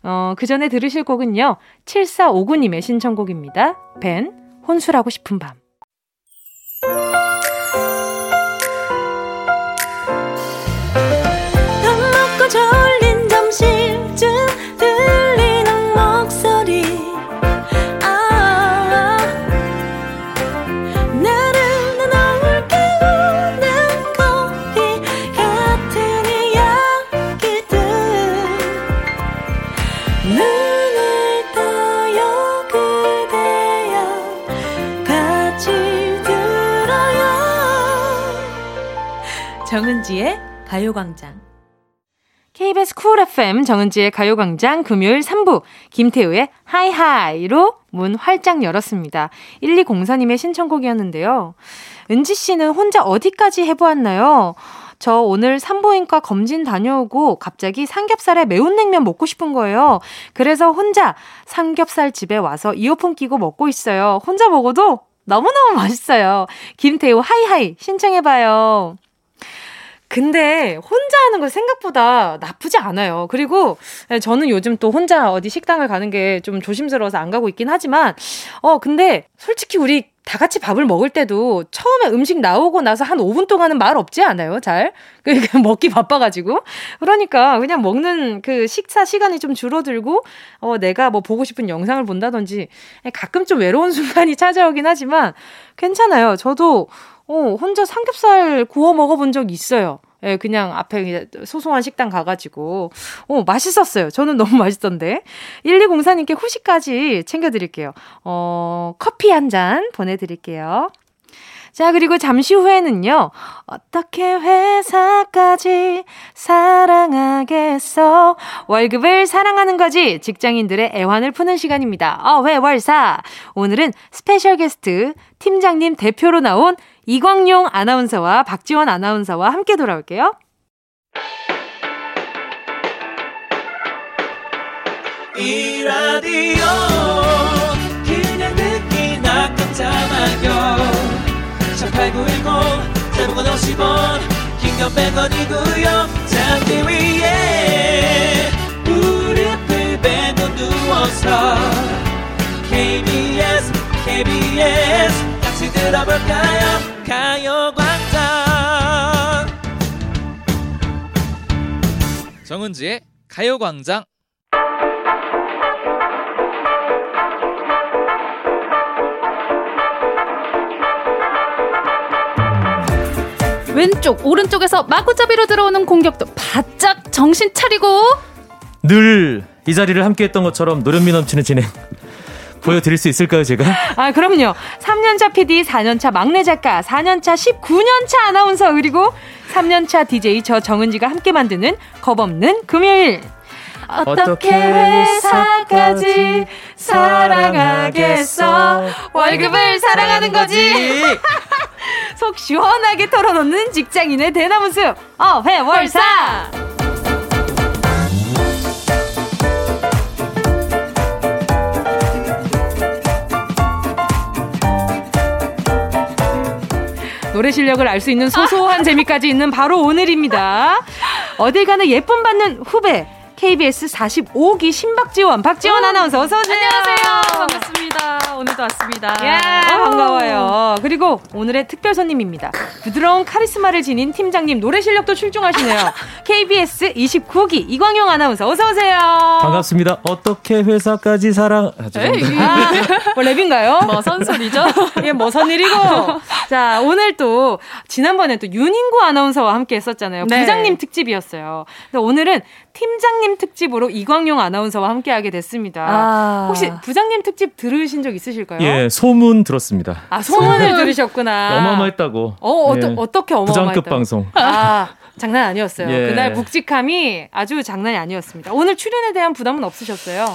어, 그 전에 들으실 곡은요. 7459님의 신청곡입니다. 벤, 혼술하고 싶은 밤. 정은지의 가요광장. KBS 쿨 FM 정은지의 가요광장 금요일 3부 김태우의 하이하이로 문 활짝 열었습니다. 1204님의 신청곡이었는데요. 은지 씨는 혼자 어디까지 해보았나요? 저 오늘 산부인과 검진 다녀오고 갑자기 삼겹살에 매운 냉면 먹고 싶은 거예요. 그래서 혼자 삼겹살 집에 와서 이어폰 끼고 먹고 있어요. 혼자 먹어도 너무너무 맛있어요. 김태우 하이하이 신청해봐요. 근데 혼자 하는 거 생각보다 나쁘지 않아요. 그리고 저는 요즘 또 혼자 어디 식당을 가는 게 좀 조심스러워서 안 가고 있긴 하지만, 어, 근데 솔직히 우리 다 같이 밥을 먹을 때도 처음에 음식 나오고 나서 한 5분 동안은 말 없지 않아요? 잘? 그러니까 먹기 바빠가지고. 그러니까 그냥 먹는 그 식사 시간이 좀 줄어들고, 어, 내가 뭐 보고 싶은 영상을 본다든지, 가끔 좀 외로운 순간이 찾아오긴 하지만, 괜찮아요. 저도, 어, 혼자 삼겹살 구워 먹어본 적 있어요. 예, 그냥 앞에 소소한 식당 가가지고. 어, 맛있었어요. 저는 너무 맛있던데. 1204님께 후식까지 챙겨드릴게요. 어, 커피 한 잔 보내드릴게요. 자, 그리고 잠시 후에는요, 어떻게 회사까지 사랑하겠어? 월급을 사랑하는 거지. 직장인들의 애환을 푸는 시간입니다. 어, 회, 월 사. 오늘은 스페셜 게스트 팀장님 대표로 나온 이광용 아나운서와 박지원 아나운서와 함께 돌아올게요. 이 라디오 그냥 듣기나 깜짝마요. 18910 대목원 50원 긴건 100원이고요. 잠기 위에 무릎을 베고 누워서 KBS KBS 같이 들어볼까요 가요광장. 정은지의 가요광장. 왼쪽 오른쪽에서 마구잡이로 들어오는 공격도 바짝 정신 차리고. 늘 이 자리를 함께했던 것처럼 노련미 넘치는 진행 보여드릴 수 있을까요, 제가? 아, 그럼요. 3년차 PD, 4년차 막내 작가, 4년차 19년차 아나운서, 그리고 3년차 DJ 저 정은지가 함께 만드는 겁없는 금요일. 어떻게 회사까지 사랑하겠어? 월급을 사랑하는 거지. 속 시원하게 털어놓는 직장인의 대나무 숲. 어, 회월사. 노래 실력을 알 수 있는 소소한 재미까지 있는 바로 오늘입니다. 어딜 가나 예쁨 받는 후배 KBS 45기 신박지원 박지원 어, 아나운서 어서 오세요. 안녕하세요. 반갑습니다. 오늘도 왔습니다. 야, 반가워요. 그리고 오늘의 특별 손님입니다. 부드러운 카리스마를 지닌 팀장님 노래 실력도 출중하시네요. KBS 29기 이광용 아나운서 어서 오세요. 반갑습니다. 어떻게 회사까지 사랑 아, 아, 뭐 랩인가요? 뭐 선소리죠? 예, 뭐선 일이고. 자, 오늘 또 지난번에 또 윤인구 아나운서와 함께 했었잖아요. 네. 부장님 특집이었어요. 근데 오늘은 팀장님 특집으로 이광용 아나운서와 함께하게 됐습니다. 아. 혹시 부장님 특집 들으신 적 있으실까요? 예, 소문 들었습니다. 아, 소문을 소문. 들으셨구나. 어마어마했다고. 어, 어떠, 예. 어떻게 어마어마했다고? 부장급 방송. 아, 장난 아니었어요. 예. 그날 묵직함이 아주 장난이 아니었습니다. 오늘 출연에 대한 부담은 없으셨어요?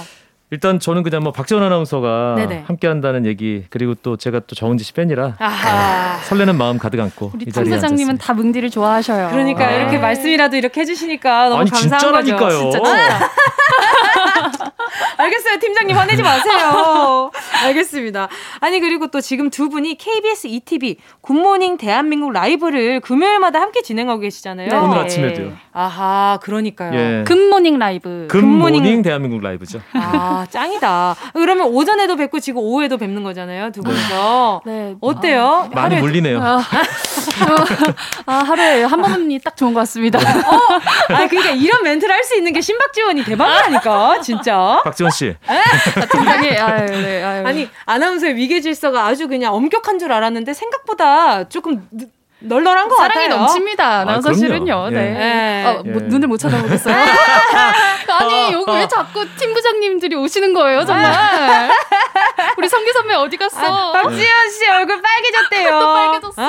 일단 저는 그냥 뭐 박지원 아나운서가 함께 한다는 얘기 그리고 또 제가 또 정은지 씨 팬이라 아하. 설레는 마음 가득 안고 우리 탐 부장님은 다 뭉디를 좋아하셔요. 그러니까 아. 이렇게 말씀이라도 이렇게 해주시니까 너무 아니, 감사한 진짜라니까요. 거죠. 진짜 알겠어요. 팀장님 화내지 마세요. 알겠습니다. 아니 그리고 또 지금 두 분이 KBS 2TV 굿모닝 대한민국 라이브를 금요일마다 함께 진행하고 계시잖아요. 네. 오늘 아침에도요. 아하 그러니까요. 예. 굿모닝 라이브. 굿모닝, 굿모닝 대한민국 라이브죠. 아 짱이다. 그러면 오전에도 뵙고 지금 오후에도 뵙는 거잖아요. 두 분이서. 네. 어때요? 아, 많이 물리네요. 아, 아, 하루에 한 번이 딱 좋은 것 같습니다. 어? 아 그러니까 이런 멘트를 할 수 있는 게 신박지원이 대박이라니까 진짜. 박지원 씨. 팀장이 아유, 네, 아유. 아니 아나운서의 위계 질서가 아주 그냥 엄격한 줄 알았는데 생각보다 조금 널널한 것 사랑이 같아요. 넘칩니다. 아나운서실은요. 아, 네. 네. 아, 뭐, 예. 눈을 못 쳐다보겠어요. 아니, 여기 왜 자꾸 팀 부장님들이 오시는 거예요, 정말? 우리 성기 선배 어디 갔어? 아, 박지현 씨 얼굴 빨개졌대요. 또 빨개졌어.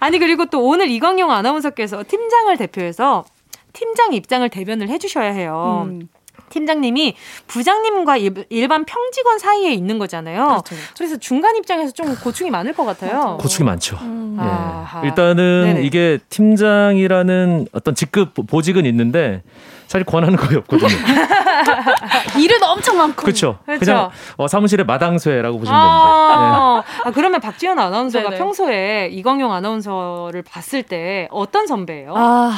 아니, 그리고 또 오늘 이광용 아나운서께서 팀장을 대표해서 팀장 입장을 대변을 해주셔야 해요. 음. 팀장님이 부장님과 일반 평직원 사이에 있는 거잖아요. 그렇죠, 그렇죠. 그래서 중간 입장에서 좀 고충이 많을 것 같아요. 고충이 많죠. 음. 네. 일단은 네네. 이게 팀장이라는 어떤 직급 보직은 있는데 사실 권하는 거의 없거든요. 일은 엄청 많고. 그렇죠. 그냥 어, 사무실의 마당쇠라고 보시면 아~ 됩니다. 네. 아, 그러면 박지현 아나운서가 네네. 평소에 이광용 아나운서를 봤을 때 어떤 선배예요? 아,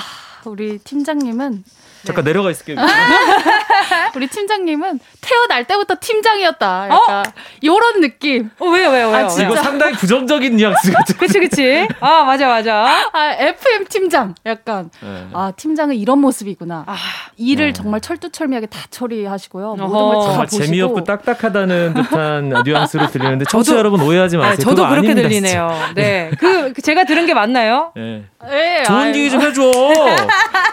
우리 팀장님은 잠깐 네. 내려가 있을게요. 우리 팀장님은 태어날 때부터 팀장이었다. 약간 어? 요런 느낌. 어, 왜요, 왜요, 왜요? 아, 진짜. 이거 상당히 부정적인 뉘앙스 같은. 그치, 그치. 아, 맞아, 맞아. 아, FM 팀장. 약간. 네. 아, 팀장은 이런 모습이구나. 아, 일을 네. 정말 철두철미하게 다 처리하시고요. 정말 재미없고 딱딱하다는 듯한 뉘앙스로 들리는데 청취자 여러분 오해하지 마세요. 아, 저도 그렇게 아닙니다, 들리네요. 진짜. 네. 그, 그, 제가 들은 게 맞나요? 네. 네 좋은 얘기 좀 해줘.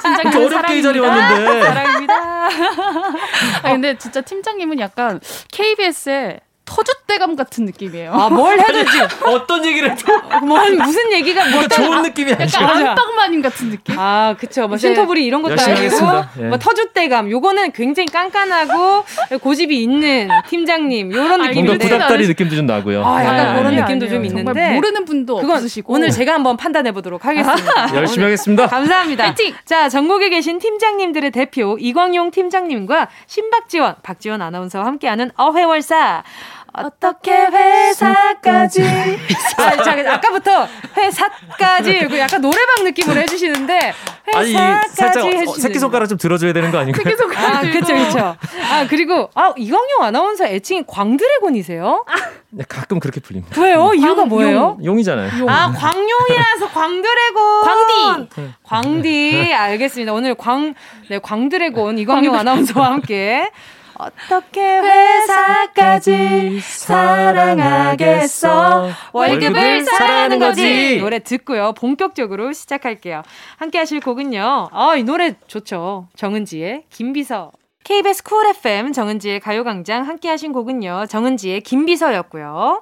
진짜 어렵게 이 자리 왔는데. 사랑입니다. 아 근데 진짜 팀장님은 약간 KBS에 터줏대감 같은 느낌이에요. 아, 뭘 해도 지. 어떤 얘기를 해도. 뭐, 무슨 얘기가 뭐 좋은 느낌이 아니죠. 약간 안방마님 같은 느낌? 아, 그쵸. 뭐, 센터블이 이런 것도 아니고. 예. 뭐, 터줏대감. 요거는 굉장히 깐깐하고 고집이 있는 팀장님. 요런 느낌인데. 뭔가 구닥다리 느낌도 좀 나고요. 아, 약간 아, 그런 느낌도 좀 있는데. 모르는 분도 없으시고. 오늘 제가 한번 판단해 보도록 하겠습니다. 열심히 하겠습니다. 감사합니다. 파이팅! 자, 전국에 계신 팀장님들의 대표 이광용 팀장님과 신박지원, 박지원 아나운서와 함께하는 어회월사. 어떻게 회사까지 아, 자, 아까부터 회사까지 약간 노래방 느낌으로 해주시는데 회사까지 아니, 살짝 어, 새끼 손가락 좀 들어줘야 되는 거 아닌가요? 새끼 손가락 아, 그쵸 그쵸 아 그리고 아 이광용 아나운서 애칭이 광드래곤이세요? 네, 가끔 그렇게 불립니다. 왜요? 이유가 뭐예요? 용, 이잖아요 용. 아 광용이라서 광드래곤 광디 네. 광디 알겠습니다 오늘 광 네, 광드래곤 이광용 아나운서와 함께 어떻게 회사까지 사랑하겠어? 월급을 사랑하는 거지. 노래 듣고요. 본격적으로 시작할게요. 함께 하실 곡은요. 아 이 노래 좋죠. 정은지의 김비서. KBS 쿨 FM 정은지의 가요광장 함께 하신 곡은요. 정은지의 김비서였고요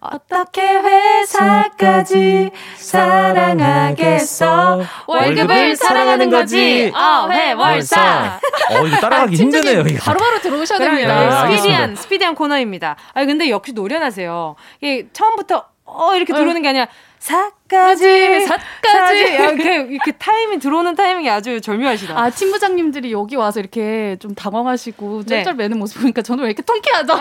어떻게 회사까지 사랑하겠어? 월급을 사랑하는 거지. 어회월사. 어 이거 따라가기 아, 힘드네요. 이거. 바로바로 들어오셔야 됩니다. 네, 스피디한 스피디한 코너입니다. 아 근데 역시 노련하세요. 이게 처음부터 어 이렇게 들어오는 게 아니라 사까지 사까지 이렇게 이렇게 타이밍 들어오는 타이밍이 아주 절묘하시다. 아 팀부장님들이 여기 와서 이렇게 좀 당황하시고 쩔쩔 네. 매는 모습 보니까 저는 왜 이렇게 통쾌하죠?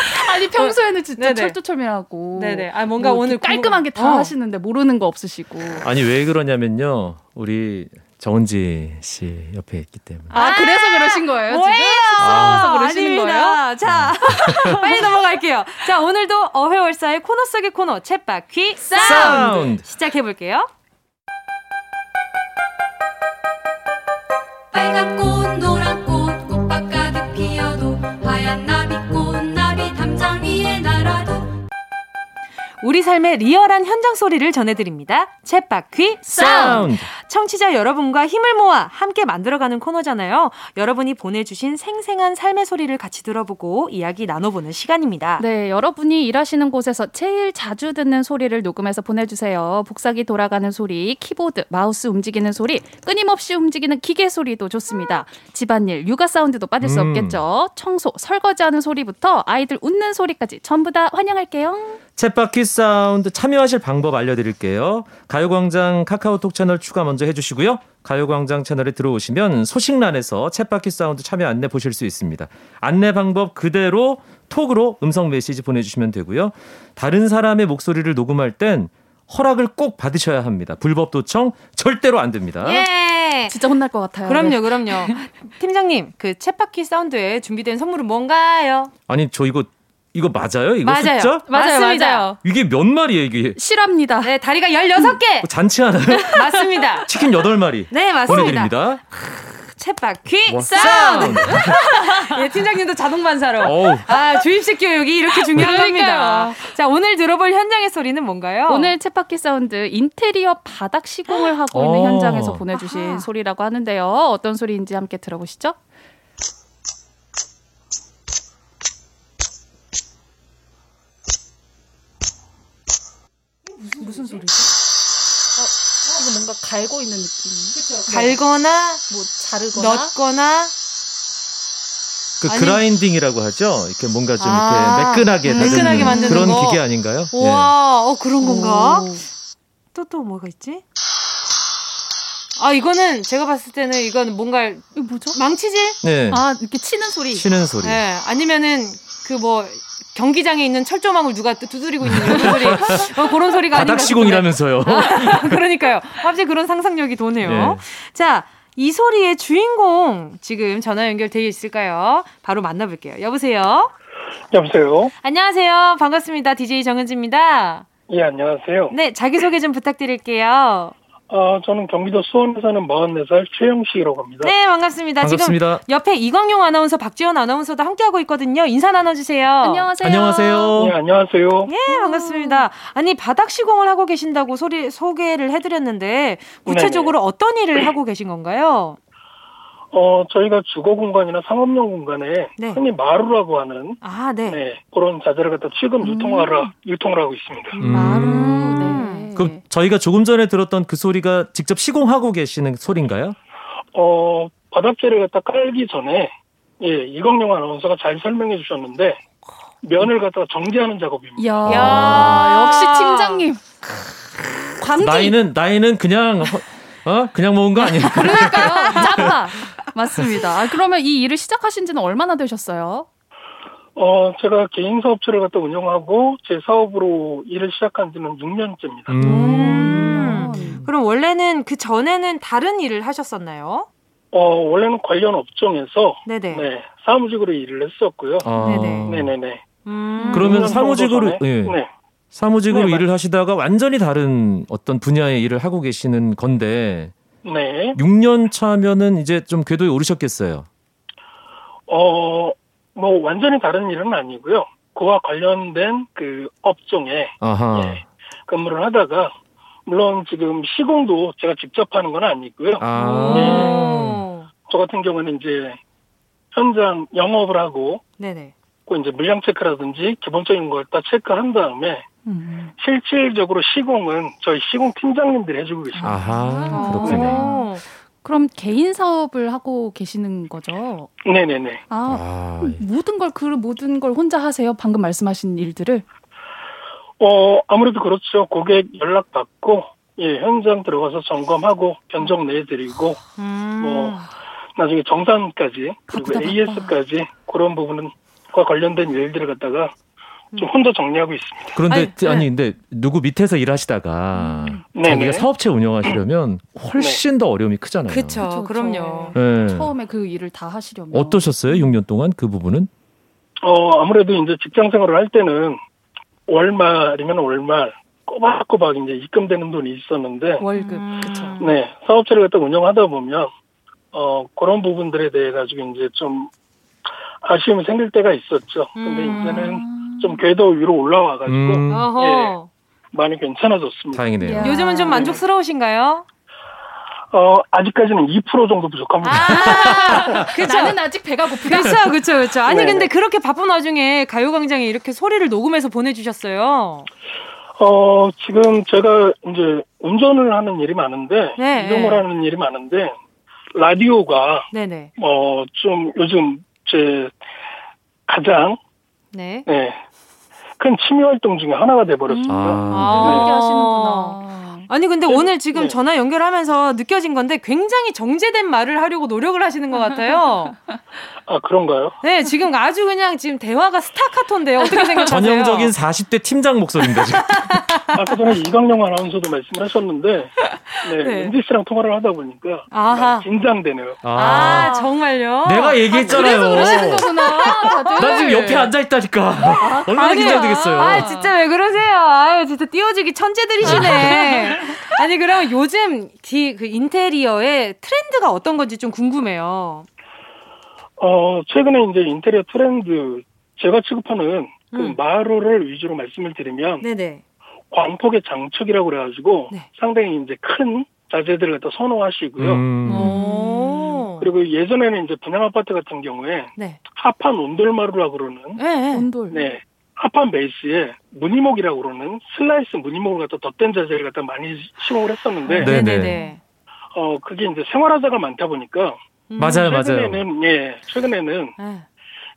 아니 평소에는 진짜 네네. 철두철미하고 네네. 아 뭔가 뭐 오늘 깔끔하게 다 어. 하시는데 모르는 거 없으시고. 아니 왜 그러냐면요. 우리 정은지 씨 옆에 있기 때문에. 아, 그래서 그러신 거예요? 뭐예요? 쑥스러워서 아, 그러시는 아닙니다. 거예요? 자, 빨리 넘어갈게요. 자, 오늘도 어회월사의 코너 속의 코너, 쳇바퀴 사운드. 사운드. 시작해 볼게요. 빨간 꽃, 노 우리 삶의 리얼한 현장 소리를 전해드립니다. 쳇바퀴 사운드. 청취자 여러분과 힘을 모아 함께 만들어가는 코너잖아요. 여러분이 보내주신 생생한 삶의 소리를 같이 들어보고 이야기 나눠보는 시간입니다. 네, 여러분이 일하시는 곳에서 제일 자주 듣는 소리를 녹음해서 보내주세요. 복사기 돌아가는 소리, 키보드, 마우스 움직이는 소리, 끊임없이 움직이는 기계 소리도 좋습니다. 집안일, 육아 사운드도 빠질 수 음. 없겠죠. 청소, 설거지하는 소리부터 아이들 웃는 소리까지 전부 다 환영할게요. 쳇바퀴 사운드 참여하실 방법 알려드릴게요. 가요광장 카카오톡 채널 추가 먼저 해주시고요. 가요광장 채널에 들어오시면 소식란에서 쳇바퀴 사운드 참여 안내 보실 수 있습니다. 안내 방법 그대로 톡으로 음성 메시지 보내주시면 되고요. 다른 사람의 목소리를 녹음할 땐 허락을 꼭 받으셔야 합니다. 불법 도청 절대로 안 됩니다. 예. 진짜 혼날 것 같아요. 그럼요, 네. 그럼요. 팀장님, 그 챗바퀴 사운드에 준비된 선물은 뭔가요? 아니, 저 이거 이거 맞아요? 이거 맞아요. 숫자? 맞아요, 맞아요. 이게 몇 마리예요, 이게? 실합니다. 네, 다리가 16개. 뭐 잔치 하나요? 맞습니다. 치킨 8마리. 네, 맞습니다. 보내드립니다. 쳇바퀴 사운드. 예, 팀장님도 자동 반사로. 아, 주입식 교육이 이렇게 중요합니다. 자, 오늘 들어볼 현장의 소리는 뭔가요? 오늘 쳇바퀴 사운드 인테리어 바닥 시공을 하고 있는 어. 현장에서 보내주신 아하. 소리라고 하는데요. 어떤 소리인지 함께 들어보시죠. 무슨 소리지? 어, 이거 뭔가 갈고 있는 느낌. 그쵸. 갈거나, 뭐 자르거나, 넣거나. 그 아니, 그라인딩이라고 하죠. 이렇게 뭔가 좀 아, 이렇게 매끈하게 매끈하게 만드는 그런 거. 기계 아닌가요? 와, 예. 어 그런 건가? 또또 또 뭐가 있지? 아 이거는 제가 봤을 때는 이건 뭔가 이거 뭐죠? 망치질? 네. 아 이렇게 치는 소리. 치는 소리. 네. 아니면은 그 뭐 경기장에 있는 철조망을 누가 두드리고 있는 이런 소리 어, 그런 소리가 바닥 시공이라면서요. 아, 그러니까요. 갑자기 그런 상상력이 도네요. 네. 자. 이 소리의 주인공 지금 전화 연결되어 있을까요? 바로 만나볼게요. 여보세요? 여보세요? 안녕하세요. 반갑습니다. DJ 정은지입니다. 예, 안녕하세요. 네, 자기소개 좀 부탁드릴게요. 어, 저는 경기도 수원에 사는 44살 최영식이라고 합니다. 네, 반갑습니다. 반갑습니다. 지금 옆에 이광용 아나운서, 박지원 아나운서도 함께하고 있거든요. 인사 나눠주세요. 안녕하세요. 안녕하세요. 예, 안녕하세요. 예, 반갑습니다. 아니, 바닥 시공을 하고 계신다고 소리, 소개를 해드렸는데, 구체적으로 어떤 일을 하고 계신 건가요? 어, 저희가 주거 공간이나 상업용 공간에 네. 흔히 마루라고 하는 아, 네. 네, 그런 자재를 갖다 취급 유통하러 유통을 하고 있습니다. 음. 그럼 저희가 조금 전에 들었던 그 소리가 직접 시공하고 계시는 소리인가요? 어, 바닥재를 갖다 깔기 전에 예, 이광용 아나운서가 잘 설명해 주셨는데 면을 갖다가 정지하는 작업입니다. 야, 야. 역시 팀장님. 광기. 나이는 나이는 그냥 허- 어 그냥 모은 거 아니에요? 그러니까요. 짬바. 맞습니다. 아, 그러면 이 일을 시작하신 지는 얼마나 되셨어요? 어, 제가 개인 사업체를 갖다 운영하고 제 사업으로 일을 시작한 지는 6년째입니다. 음. 그럼 원래는 그 전에는 다른 일을 하셨었나요? 어, 원래는 관련 업종에서 네네. 네, 사무직으로 일을 했었고요. 아. 네네. 네네네. 음. 그러면 6년 사무직으로 예. 네. 사무직으로 네, 일을 하시다가 완전히 다른 어떤 분야의 일을 하고 계시는 건데 네. 6년 차면은 이제 좀 궤도에 오르셨겠어요. 어, 뭐 완전히 다른 일은 아니고요. 그와 관련된 그 업종에 아하. 예, 근무를 하다가 물론 지금 시공도 제가 직접 하는 건 아니고요. 아. 네. 저 같은 경우는 이제 현장 영업을 하고 네네. 그 이제 물량 체크라든지 기본적인 걸 다 체크한 다음에 실질적으로 시공은 저희 시공 팀장님들이 해주고 계십니다. 아하. 그렇군요. 그럼 개인 사업을 하고 계시는 거죠? 네네네. 아, 아, 모든 걸 그 모든 걸 혼자 하세요? 방금 말씀하신 일들을? 어, 아무래도 그렇죠. 고객 연락 받고, 예, 현장 들어가서 점검하고, 변정 내드리고, 음. 뭐, 나중에 정산까지, 그리고 AS까지, 그런 부분과 관련된 일들을 갖다가 좀 혼자 정리하고 있습니다. 그런데 아니, 아니, 네. 근데 누구 밑에서 일하시다가 네네. 자기가 사업체 운영하시려면 훨씬 더 어려움이 크잖아요. 그쵸, 그쵸, 그럼요. 네. 처음에 그 일을 다 하시려면 어떠셨어요? 6년 동안 그 부분은? 어, 아무래도 이제 직장 생활을 할 때는 월말이면 월말, 꼬박꼬박 이제 입금되는 돈이 있었는데, 월급 음. 그쵸. 네, 사업체를 갖다 운영하다 보면, 어, 그런 부분들에 대해 가지고 이제 좀 아쉬움이 생길 때가 있었죠. 근데 음. 이제는 좀 궤도 위로 올라와가지고, 음. 예, 많이 괜찮아졌습니다. 다행이네요. 야. 요즘은 좀 만족스러우신가요? 어, 아직까지는 2% 정도 부족합니다. 아, 그쵸. 나는 아직 배가 고프다. 그쵸, 그쵸, 그쵸. 아니, 네. 근데 그렇게 바쁜 와중에 가요광장에 이렇게 소리를 녹음해서 보내주셨어요. 어, 지금 제가 이제 운전을 하는 일이 많은데, 네. 이동을 하는 일이 많은데, 라디오가, 네네. 어, 좀 요즘 제 가장, 네. 네, 큰 취미 활동 중에 하나가 돼버렸습니다. 아, 그렇게 아. 하시는구나. 아니 근데 오늘 지금 네. 전화 연결하면서 느껴진 건데 굉장히 정제된 말을 하려고 노력을 하시는 것 같아요. 아, 그런가요? 네, 지금 아주 그냥 지금 대화가 스타카토인데요. 어떻게 생각하세요? 전형적인 40대 팀장 목소리입니다, 지금. 아까 전에 이광용 아나운서도 말씀을 하셨는데, 네, 네. 은지 씨랑 통화를 하다 보니까, 아하. 긴장되네요. 아, 정말요? 내가 얘기했잖아요. 그래서 그러시는 거구나. 다들. 나 지금 옆에 앉아 있다니까. 얼마나 아니요. 긴장되겠어요. 아, 진짜 왜 그러세요? 아유, 진짜 띄워주기 천재들이시네. 아니, 그럼 요즘 디, 그 인테리어의 트렌드가 어떤 건지 좀 궁금해요. 어, 최근에 이제 인테리어 트렌드, 제가 취급하는 그 음. 마루를 위주로 말씀을 드리면, 네네. 광폭의 장축이라고 그래가지고, 네. 상당히 이제 큰 자재들을 갖다 선호하시고요. 음. 오. 그리고 예전에는 이제 분양 아파트 같은 경우에, 네. 합판 온돌마루라고 그러는, 네. 네. 온돌. 네, 합판 베이스에 무늬목이라고 그러는 슬라이스 무늬목을 갖다 덧댄 자재를 갖다 많이 시공을 했었는데, 네. 네네네. 어, 그게 이제 생활하자가 많다 보니까, 음. 맞아요, 맞아요. 최근에는, 예, 최근에는 네.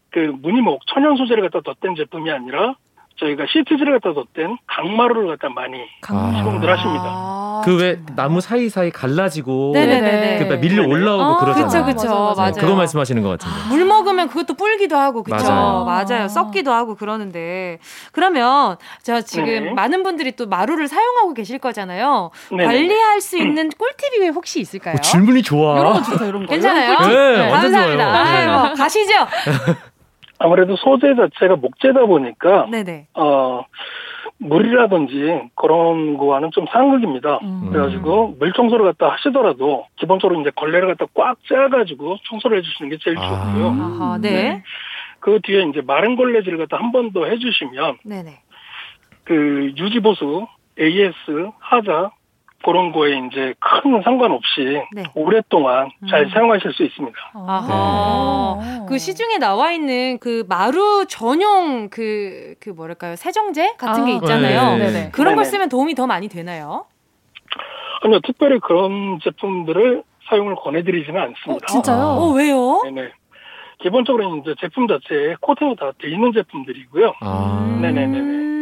그 무늬목 천연 소재를 갖다 덧댄 제품이 아니라 저희가 시트지를 갖다 뒀던 강마루를 갖다 많이 아. 시공들 하십니다. 그 왜 나무 사이사이 갈라지고 네네네. 그 밀려 올라오고 어, 그러잖아요. 그쵸, 그쵸. 맞아요. 그거 말씀하시는 것 같은데. 물 먹으면 그것도 불기도 하고 그쵸 맞아요. 맞아요 썩기도 하고 그러는데 그러면 저 지금 네. 많은 분들이 또 마루를 사용하고 계실 거잖아요 네네. 관리할 수 있는 꿀팁이 혹시 있을까요? 어, 질문이 좋아. 이런 거 좋다, 이런 거. 괜찮아요? 네, 감사합니다. 좋아요. 네. 아이고, 가시죠. 아무래도 소재 자체가 목재다 보니까 네네. 어 물이라든지 그런 거와는 좀 상극입니다. 음. 그래가지고 물 청소를 갖다 하시더라도 기본적으로 이제 걸레를 갖다 꽉 짜가지고 청소를 해주시는 게 제일 좋고요. 아하, 네. 그 뒤에 이제 마른 걸레질을 갖다 한 번 더 해주시면 네네. 그 유지보수, AS, 하자 그런 거에 이제 큰 상관없이 네. 오랫동안 잘 음. 사용하실 수 있습니다. 아하. 그 시중에 나와 있는 그 마루 전용 그, 그 뭐랄까요. 세정제 같은 게 아, 있잖아요. 네, 네, 네. 그런 걸. 쓰면 도움이 더 많이 되나요? 아니요, 특별히 그런 제품들을 사용을 권해드리지는 않습니다. 진짜요? 어, 왜요? 네네. 기본적으로 이제 제품 자체에 코팅이 다 돼 있는 제품들이고요. 아. 네네네네. 음.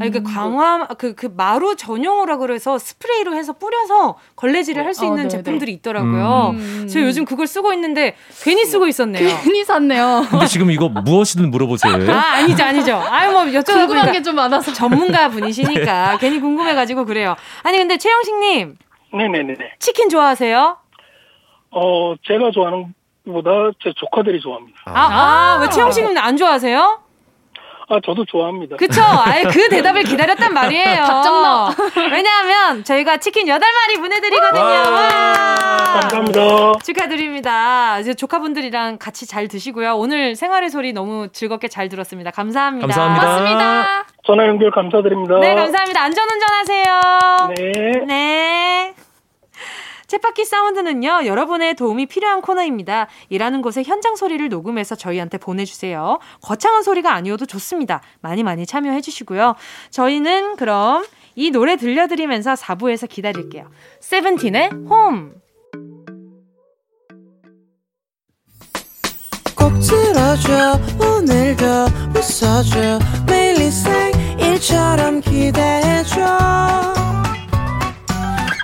아니, 그 강화, 그, 그 마루 전용으로 그래서 스프레이로 해서 뿌려서 걸레질을 할수 어, 있는 네네. 제품들이 있더라고요. 음. 저 요즘 그걸 쓰고 있는데 괜히 쓰고 있었네요. 괜히 샀네요. 근데 지금 이거 무엇이든 물어보세요. 아, 아니죠, 아니죠. 아유, 뭐, 여쭤보니까. 궁금한 게 좀 많아서. 전문가 분이시니까 괜히 궁금해가지고 그래요. 아니, 근데 최영식님, 네네네네. 치킨 좋아하세요? 어, 제가 좋아하는 것보다 제 조카들이 좋아합니다. 아, 아, 왜 최영식님 안 좋아하세요? 아, 저도 좋아합니다. 그쵸? 아예 그 대답을 기다렸단 말이에요. 답정. 왜냐하면 저희가 치킨 8마리 보내드리거든요. 와. 와. 감사합니다. 축하드립니다. 이제 조카분들이랑 같이 잘 드시고요. 오늘 생활의 소리 너무 즐겁게 잘 들었습니다. 감사합니다. 감사합니다. 고맙습니다. 전화 연결 감사드립니다. 네, 감사합니다. 안전운전 하세요. 네. 네. 챗바퀴 사운드는요, 여러분의 도움이 필요한 코너입니다. 일하는 곳에 현장 소리를 녹음해서 저희한테 보내주세요. 거창한 소리가 아니어도 좋습니다. 많이 많이 참여해주시고요. 저희는 그럼 이 노래 들려드리면서 4부에서 기다릴게요. 세븐틴의 홈! 꼭 들어줘 오늘도 웃어줘 매일 일상일처럼 기대해줘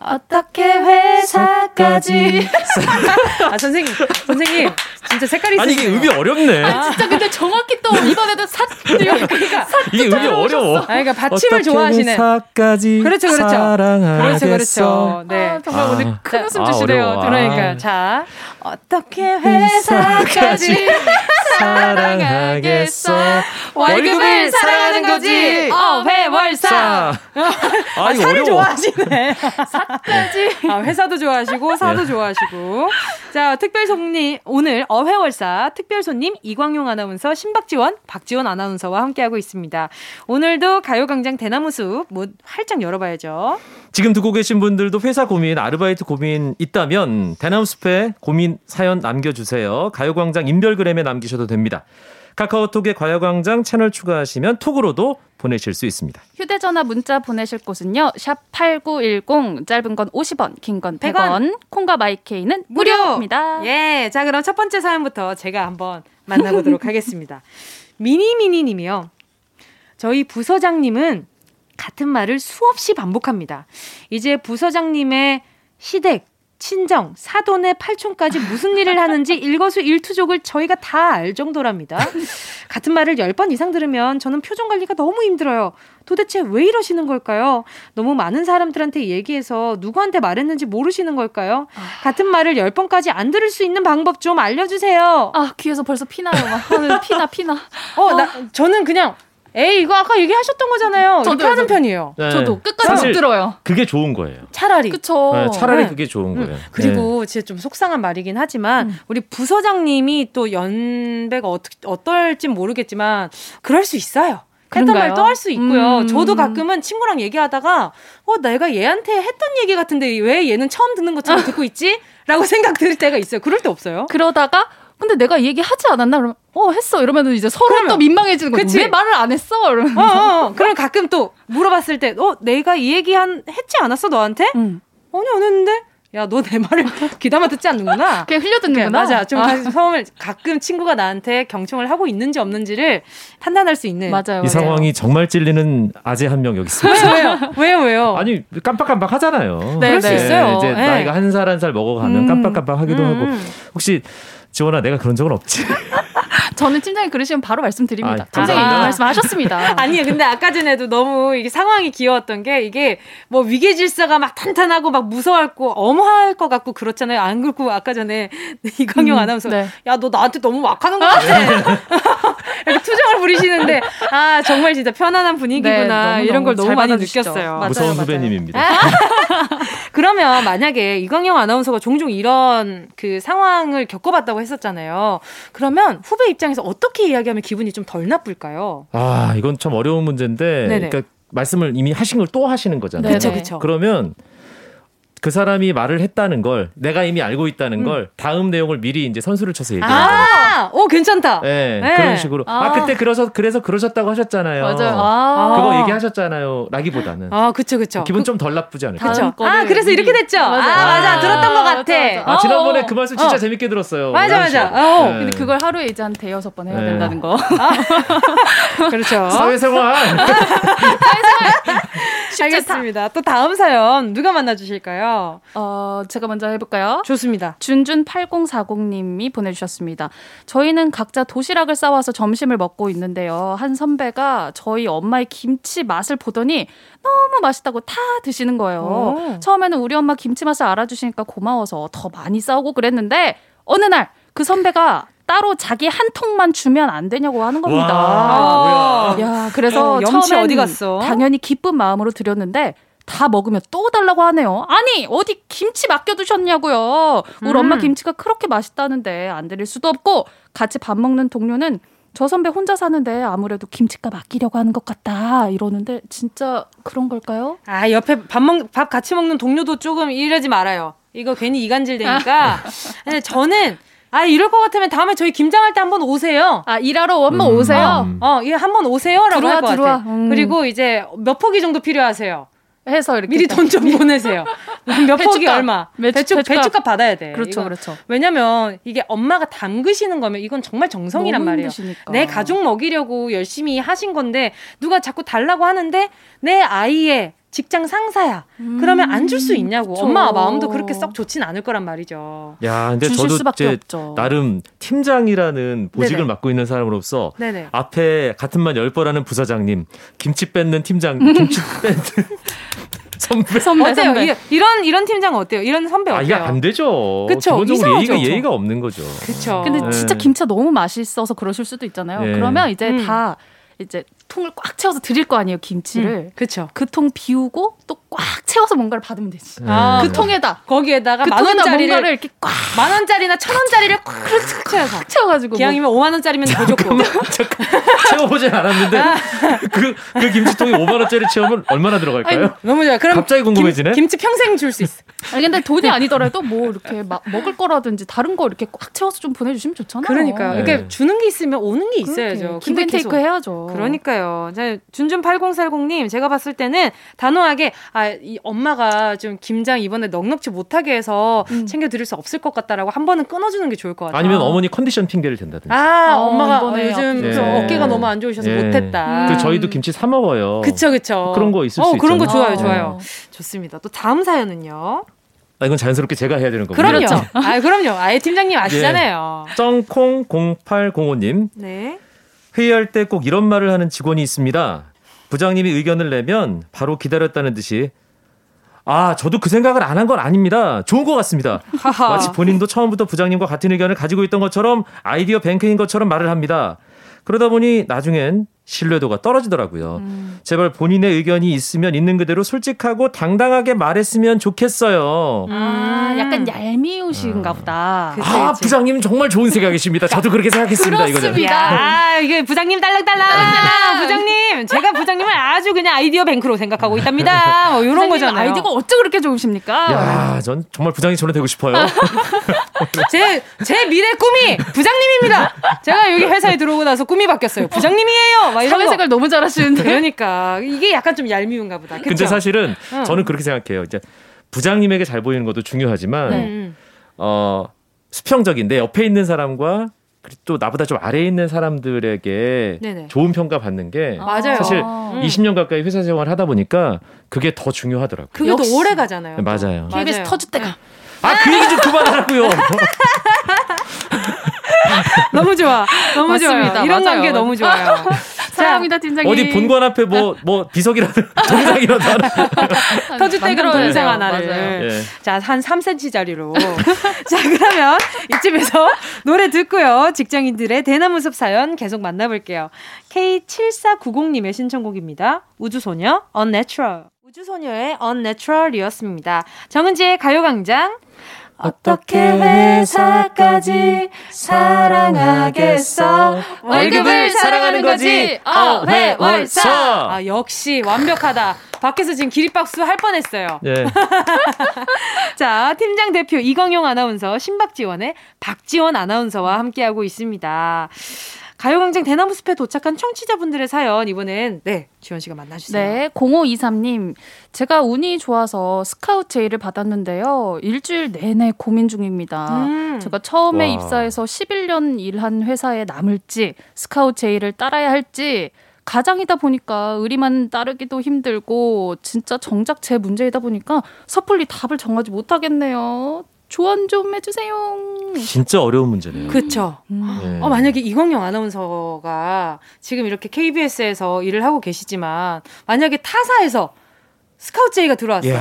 어떻게 회사까지. 아, 선생님, 선생님. 진짜 색깔이 아니 이게. 음이 어렵네. 아, 진짜 근데 정확히 또 이번에도 삿, 그러니까. 이게 음이 어려워. 아, 그러니까 받침을 좋아하시네. 회사까지 그렇죠, 그렇죠. 사랑하겠어. 그렇죠, 그렇죠. 네. 아, 정말 오늘 큰 웃음 아, 주시네요. 그러니까 아. 자 어떻게 회사까지 사랑하겠어. 월급을 사랑하는 거지 어회월사 사. 아, 아, 이거 사를 어려워. 좋아하시네 사까지 아, 회사도 좋아하시고 사도 네. 좋아하시고 자 특별 손님 오늘 어회월사 특별 손님 이광용 아나운서 신박지원 박지원 아나운서와 함께하고 있습니다 오늘도 가요광장 대나무숲 뭐 활짝 열어봐야죠 지금 듣고 계신 분들도 회사 고민, 아르바이트 고민 있다면 대나무숲에 고민 사연 남겨주세요. 가요광장 인별그램에 남기셔도 됩니다. 카카오톡에 가요광장 채널 추가하시면 톡으로도 보내실 수 있습니다. 휴대전화 문자 보내실 곳은요. 샵 8910 짧은 건 50원, 긴 건 100원, 100원. 콩과 마이케이는 무료입니다. 예, 자 그럼 첫 번째 사연부터 제가 한번 만나보도록 하겠습니다. 미니미니 님이요. 저희 부서장님은 같은 말을 수없이 반복합니다. 이제 부서장님의 시댁, 친정, 사돈의 팔촌까지 무슨 일을 하는지 일거수일투족을 저희가 다 알 정도랍니다. 같은 말을 10번 이상 들으면 저는 표정 관리가 너무 힘들어요. 도대체 왜 이러시는 걸까요? 너무 많은 사람들한테 얘기해서 누구한테 말했는지 모르시는 걸까요? 같은 말을 10번까지 안 들을 수 있는 방법 좀 알려주세요. 아, 귀에서 벌써 피나요. 막. 피나, 피나. 어, 나, 저는 그냥, 에이, 이거 아까 얘기하셨던 거잖아요. 이렇게 저도요, 하는 저도. 편이에요. 네. 저도 끝까지 못 들어요. 그게 좋은 거예요. 차라리. 그쵸. 네, 차라리 네. 그게 좋은 음, 거예요. 그리고 진짜 좀 속상한 말이긴 하지만 우리 부서장님이 또 연배가 어떻, 어떨진 모르겠지만 그럴 수 있어요. 했던 말 또 할 수 있고요. 음. 저도 가끔은 친구랑 얘기하다가 어 내가 얘한테 했던 얘기 같은데 왜 얘는 처음 듣는 것처럼 듣고 있지? 라고 생각 들 때가 있어요. 그럴 때 없어요? 그러다가 근데 내가 얘기하지 않았나? 그러면 어 했어 이러면 이제 서로 그러면, 또 민망해지는 거지. 왜 말을 안 했어? 이러면 어, 어, 어. 그럼 가끔 또 물어봤을 때 어 내가 이 얘기 한 했지 않았어 너한테? 응. 아니 안 했는데. 야, 너 내 말을 귀담아 듣지 않는구나. 그냥 흘려듣는구나. 맞아. 좀 아. 처음에 가끔 친구가 나한테 경청을 하고 있는지 없는지를 판단할 수 있는. 맞아요. 이 상황이 정말 찔리는 아재 한 명 여기 있습니다. 왜요? 왜요? 왜요? 아니, 깜빡깜빡 하잖아요. 네, 그럴 수 네. 있어요. 이제 네. 나이가 한 살 한 살 먹어가면 음. 깜빡깜빡 하기도 음. 하고. 혹시 지원아 내가 그런 적은 없지. 저는 팀장이 그러시면 바로 말씀드립니다. 아, 팀장이 아. 말씀하셨습니다. 아니요, 근데 아까 전에도 너무 이게 상황이 귀여웠던 게 이게 뭐 위계 질서가 막 탄탄하고 막 무서워할고 엄할 것 같고 그렇잖아요. 안 그렇고 아까 전에 이광용 음, 아나운서 네. 야너 나한테 너무 막 하는 것 같아. 이렇게 투정을 부리시는데 아 정말 진짜 편안한 분위기구나 네, 이런 걸 너무 많이 느꼈어요. 맞아요, 무서운 후배님입니다. 그러면 만약에 이광용 아나운서가 종종 이런 그 상황을 겪어봤다고 했었잖아요. 그러면 후배 입장 에서 어떻게 이야기하면 기분이 좀 덜 나쁠까요? 아 이건 참 어려운 문제인데, 네네. 그러니까 말씀을 이미 하신 걸 또 하시는 거잖아요. 그렇죠, 그렇죠. 그러면 그 사람이 말을 했다는 걸 내가 이미 알고 있다는 음. 걸 다음 내용을 미리 이제 선수를 쳐서 얘기하는 아, 오 괜찮다. 네, 네. 그런 식으로 아. 아. 그때 그래서 그래서 그러셨다고 하셨잖아요. 맞아요. 아. 그거 얘기하셨잖아요. 라기보다는 아, 그쵸 그쵸. 기분 그, 좀덜 나쁘지 않을까? 그쵸. 아, 그래서 이렇게 됐죠. 맞아. 아, 맞아. 들었던 것 같아. 맞아, 맞아. 아, 지난번에 그 말씀 진짜 어. 재밌게 들었어요. 맞아, 맞아. 어. 네. 근데 그걸 하루에 이제 한 대여섯 번 해야 네. 된다는 거. 그렇죠. 사회생활. 사회생활. 알겠습니다. 또 다음 사연 누가 만나주실까요? 어, 제가 먼저 해볼까요? 좋습니다. 준준8040님이 보내주셨습니다. 저희는 각자 도시락을 싸와서 점심을 먹고 있는데요. 한 선배가 저희 엄마의 김치 맛을 보더니 너무 맛있다고 다 드시는 거예요. 오. 처음에는 우리 엄마 김치 맛을 알아주시니까 고마워서 더 많이 싸우고 그랬는데 어느 날 그 선배가 따로 자기 한 통만 주면 안 되냐고 하는 겁니다. 와, 야, 그래서 어, 처음에 어디 갔어? 당연히 기쁜 마음으로 드렸는데 다 먹으면 또 달라고 하네요. 아니, 어디 김치 맡겨두셨냐고요. 우리 음. 엄마 김치가 그렇게 맛있다는데 안 드릴 수도 없고 같이 밥 먹는 동료는 저 선배 혼자 사는데 아무래도 김치값 아끼려고 하는 것 같다 이러는데 진짜 그런 걸까요? 아 옆에 밥 먹 밥 같이 먹는 동료도 조금 이러지 말아요. 이거 괜히 이간질 되니까. 근데 저는 아, 이럴 것 같으면 다음에 저희 김장할 때 한번 오세요. 아, 일하러 한번 음. 오세요? 어, 예, 한번 오세요라고 할 것 같아. 음. 그리고 이제 몇 포기 정도 필요하세요? 해서 이렇게 미리 돈 좀 보내세요. 몇 포기 얼마? 배추, 배추값. 배추값 받아야 돼. 그렇죠, 그렇죠. 왜냐면 이게 엄마가 담그시는 거면 이건 정말 정성이란 말이에요. 힘드시니까. 내 가족 먹이려고 열심히 하신 건데 누가 자꾸 달라고 하는데 내 아이의 직장 상사야. 음. 그러면 안 줄 수 있냐고. 그쵸. 엄마 마음도 그렇게 썩 좋진 않을 거란 말이죠. 야, 근데 저도 이제 없죠. 나름 팀장이라는 보직을 네네. 맡고 있는 사람으로서 네네. 앞에 같은 말 열번 하는 부사장님, 김치 뺏는 팀장, 김치 뺏는 선배. 선배, 어때요? 선배. 이런 이런 팀장 어때요? 이런 선배 어때요? 아, 이게 안 되죠. 그쵸? 기본적으로 예의가 예의가 없는 거죠. 그렇죠. 근데 네. 진짜 김치가 너무 맛있어서 그러실 수도 있잖아요. 네. 그러면 이제 음. 다 이제 통을 꽉 채워서 드릴 거 아니에요 김치를. 음, 그렇죠. 그 통 비우고 또꽉 채워서 뭔가를 받으면 되지. 아, 그 통에다 거기에다가 그 만 원짜리를 이렇게 꽉 만 원짜리나 천 원짜리를 꽉 채워서 채워가지고 기왕이면 뭐. 5만 원짜리면 더 좋고. 채워보진 않았는데 아. 그, 그 김치통에 5만 원짜리 채우면 얼마나 들어갈까요? 아니, 너무 좋아. 그럼 갑자기 궁금해지네. 김, 치 평생 줄 수 있어. 아니 근데 돈이 아니더라도 뭐 이렇게 막 먹을 거라든지 다른 거 이렇게 꽉 채워서 좀 보내주시면 좋잖아요. 그러니까요. 네. 이렇게 주는 게 있으면 오는 게 있어야죠. 기브테이크 해야죠. 그러니까요. 준준 8040님 제가 봤을 때는 단호하게 아 이 엄마가 좀 김장 이번에 넉넉지 못하게 해서 음. 챙겨드릴 수 없을 것 같다라고 한 번은 끊어주는 게 좋을 것 같아요. 아니면 어머니 컨디션 핑계를 댄다든지. 아 어, 엄마가 어, 요즘 네. 어깨가 너무 안 좋으셔서 네. 못했다. 그 저희도 김치 사 먹어요. 그쵸 그쵸. 그런 거 있을 어, 수 있죠. 그런 거 좋아요 좋아요. 좋습니다. 또 다음 사연은요. 아, 이건 자연스럽게 제가 해야 되는 거군요. 그럼요. 그렇죠. 아, 그럼요. 아예 팀장님 아시잖아요. 예. 쩡콩 0805님. 네. 회의할 때 꼭 이런 말을 하는 직원이 있습니다. 부장님이 의견을 내면 바로 기다렸다는 듯이 아, 저도 그 생각을 안 한 건 아닙니다. 좋은 것 같습니다. 마치 본인도 처음부터 부장님과 같은 의견을 가지고 있던 것처럼 아이디어 뱅크인 것처럼 말을 합니다. 그러다 보니 나중엔 신뢰도가 떨어지더라고요. 음. 제발 본인의 의견이 있으면 있는 그대로 솔직하고 당당하게 말했으면 좋겠어요. 아, 약간 얄미우신가 보다. 아, 부장님 정말 좋은 생각이십니다. 저도 그렇게 생각했습니다. 이거죠. 아, 이게 부장님 딸랑딸랑. 부장님, 제가 부장님을 아주 그냥 아이디어 뱅크로 생각하고 있답니다. 뭐 이런 거잖아요. 아이디어가 어쩜 그렇게 좋으십니까? 야, 전 정말 부장님 저는 되고 싶어요. 제, 제 미래 꿈이 부장님입니다. 제가 여기 회사에 들어오고 나서 꿈이 바뀌었어요. 부장님이에요. 막 이런 사회생활 거. 너무 잘하시는데. 그러니까 이게 약간 좀 얄미운가 보다. 그쵸? 근데 사실은 응. 저는 그렇게 생각해요. 이제 부장님에게 잘 보이는 것도 중요하지만 음. 어, 수평적인데 옆에 있는 사람과 그리고 또 나보다 좀 아래에 있는 사람들에게 네네. 좋은 평가 받는 게 맞아요. 사실 음. 20년 가까이 회사 생활 하다 보니까 그게 더 중요하더라고요. 그게 더 오래 가잖아요. 네, 맞아요. KBS 터질 때가. 아, 그 얘기 좀 그만하라고요. 너무 좋아. 너무 맞습니다. 좋아요. 이런 맞아요. 관계 너무 좋아요. 사랑합니다, 팀장님. 어디 본관 앞에 뭐 뭐 비석이라도 동상이라도 하나. 동생 돼요. 하나를. 맞아요. 예. 자, 한 3cm짜리로. 자, 그러면 이쯤에서 노래 듣고요. 직장인들의 대나무 숲 사연 계속 만나볼게요. K7490님의 신청곡입니다. 우주소녀, Unnatural. 우주소녀의 Unnatural이었습니다. 정은지의 가요광장. 어떻게 회사까지 사랑하겠어? 월급을 사랑하는 거지. 어회월사. 아, 역시 완벽하다. 밖에서 지금 기립박수 할 뻔했어요. 예. 자, 팀장 대표 이광용 아나운서, 신박지원의 박지원 아나운서와 함께하고 있습니다. 가요광장 대나무 숲에 도착한 청취자분들의 사연 이번엔 네 지원 씨가 만나주세요. 네, 0523님. 제가 운이 좋아서 스카우트 제의를 받았는데요. 일주일 내내 고민 중입니다. 음. 제가 처음에 와. 입사해서 11년 일한 회사에 남을지, 스카우트 제의를 따라야 할지, 가장이다 보니까 의리만 따르기도 힘들고, 진짜 정작 제 문제이다 보니까 섣불리 답을 정하지 못하겠네요. 조언 좀 해주세요. 진짜 어려운 문제네요. 그쵸. 예. 어, 만약에 이광용 아나운서가 지금 이렇게 KBS에서 일을 하고 계시지만 만약에 타사에서 스카우트 제의가 들어왔어요.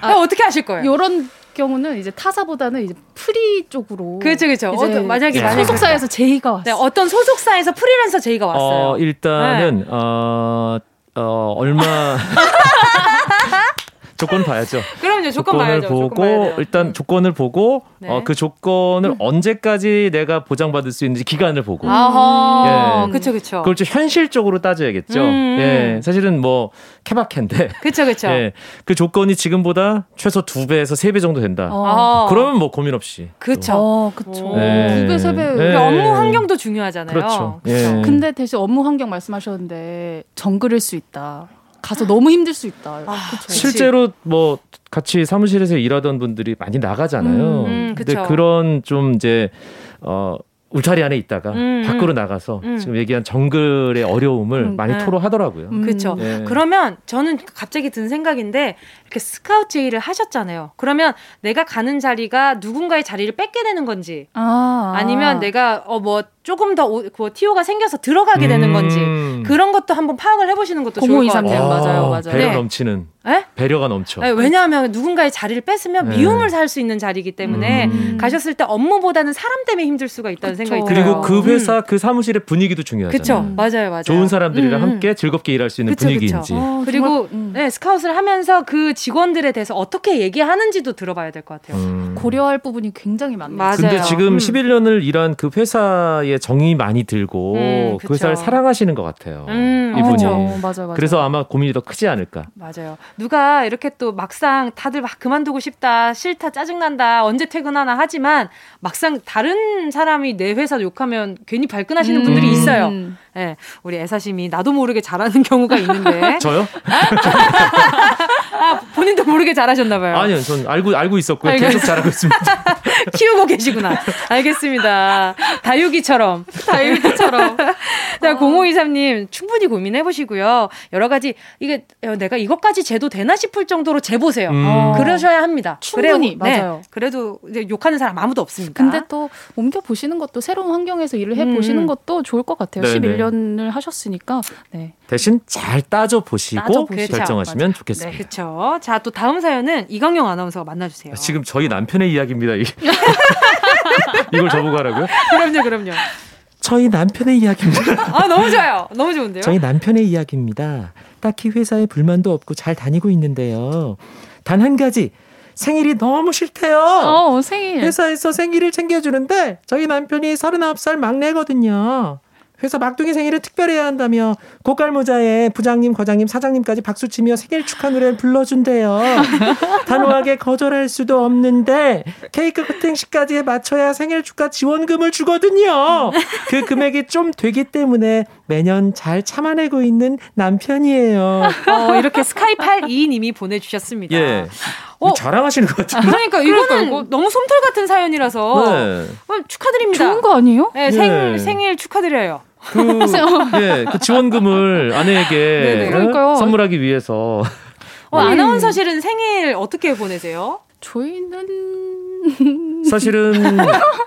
아, 어떻게 하실 거예요? 요런 경우는 이제 타사보다는 이제 프리 쪽으로. 그렇죠, 그렇죠. 어떤- 만약에 예. 소속사에서 제의가 왔어요. 네, 어떤 소속사에서 프리랜서 제의가 왔어요. 어, 일단은 네. 어, 어, 얼마 조건 봐야죠. 그럼요, 조건 조건을 봐야죠. 보고 조건 봐야 돼요. 일단 조건을 보고 네. 어, 그 조건을 언제까지 내가 보장받을 수 있는지 기간을 보고 아하, 예. 그쵸, 그쵸. 그걸 좀 현실적으로 따져야겠죠. 음. 예, 사실은 뭐 케바케인데 그쵸, 그쵸. 예, 그 조건이 지금보다 최소 두 배에서 세 배 정도 된다. 어. 그러면 뭐 고민 없이. 그쵸. 어, 그쵸. 네. 두 배, 세 배. 네. 우리 업무 환경도 중요하잖아요. 그렇죠. 예. 근데 대신 업무 환경 말씀하셨는데 정글일 수 있다. 가서 너무 힘들 수 있다. 아. 실제로 뭐 같이 사무실에서 일하던 분들이 많이 나가잖아요. 음, 근데 그쵸. 그런 좀 이제 어 울타리 안에 있다가 음, 밖으로 나가서 음. 지금 얘기한 정글의 어려움을 음, 많이 네. 토로하더라고요. 음. 그쵸. 예. 그러면 저는 갑자기 든 생각인데 이렇게 스카우트 제의를 하셨잖아요. 그러면 내가 가는 자리가 누군가의 자리를 뺏게 되는 건지 아, 아 니면 내가 어 뭐 조금 더 오- 그 티오가 생겨서 들어가게 되는 음. 건지 그런 것도 한번 파악을 해보시는 것도 좋을 것0523 님. 같아요. 맞아요, 어, 맞아요. 배려 네. 넘치는 에? 배려가 넘쳐. 네, 왜냐하면 누군가의 자리를 뺐으면 네. 미움을 살 수 있는 자리이기 때문에 음. 가셨을 때 업무보다는 사람 때문에 힘들 수가 있다는 그쵸. 생각이 들어요. 그리고 그 회사 그 사무실의 분위기도 중요하잖아요. 그쵸, 맞아요, 맞아요. 좋은 사람들이랑 음, 음. 함께 즐겁게 일할 수 있는 그쵸, 분위기인지. 그쵸. 어, 그리고 정말, 음. 네, 스카웃을 하면서 그 직원들에 대해서 어떻게 얘기하는지도 들어봐야 될 것 같아요. 음. 고려할 부분이 굉장히 많네요. 맞아요. 근데 지금 음. 11년을 일한 그 회사에 정이 많이 들고 음, 그. 회사를 사랑하시는 것 같아요. 음, 이분이. 어, 맞아요, 맞아요. 그래서 아마 고민이 더 크지 않을까. 맞아요. 누가 이렇게 또 막상 다들 막 그만두고 싶다, 싫다, 짜증난다, 언제 퇴근하나 하지만 막상 다른 사람이 내 회사 욕하면 괜히 발끈하시는 분들이 음. 있어요. 예, 우리 애사심이 나도 모르게 잘하는 경우가 있는데. 저요? 아, 본인도 모르게 잘하셨나봐요. 아니요, 전 알고 알고 있었고요. 계속 잘하고 있습니다. 키우고 계시구나. 알겠습니다. 다육이처럼. 다육이처럼. 자, 0523님, 충분히 고민해 보시고요. 여러 가지, 이게, 어, 내가 이것까지 재도 되나 싶을 정도로 재보세요. 음. 그러셔야 합니다. 충분히, 그래야, 네, 맞아요. 그래도 이제 욕하는 사람 아무도 없습니다. 근데 또 옮겨 보시는 것도 새로운 환경에서 일을 해 보시는 음. 것도 좋을 것 같아요. 네네. 11년을 하셨으니까. 네. 대신 잘 따져 보시고. 결정하시면 네, 좋겠습니다. 그렇죠. 자, 또 다음 사연은 이광용 아나운서가 만나 주세요. 지금 저희 남편의 이야기입니다. 이- 이걸 저보고 하라고요? 그럼요, 그럼요. 저희 남편의 이야기입니다. 아, 너무 좋아요. 너무 좋은데요? 저희 남편의 이야기입니다. 딱히 회사에 불만도 없고 잘 다니고 있는데요. 단 한 가지 생일이 너무 싫대요. 어, 생일. 회사에서 생일을 챙겨주는데 저희 남편이 39살 막내거든요. 회사 막둥이 생일을 특별해야 한다며 고깔모자에 부장님, 과장님, 사장님까지 박수치며 생일 축하 노래를 불러준대요. 단호하게 거절할 수도 없는데 케이크 커팅식까지 맞춰야 생일 축하 지원금을 주거든요. 그 금액이 좀 되기 때문에 매년 잘 참아내고 있는 남편이에요. 어, 이렇게 스카이82님이 보내주셨습니다. 예. 어, 자랑하시는 것 같은데. 그러니까 이거는 뭐 너무 솜털 같은 사연이라서 네. 어, 축하드립니다. 좋은 거 아니에요? 네, 생일 네. 생일 축하드려요. 그, 예, 그 지원금을 아내에게 선물하기 위해서. 어, 아나운서실은 생일 어떻게 보내세요? 저희는 사실은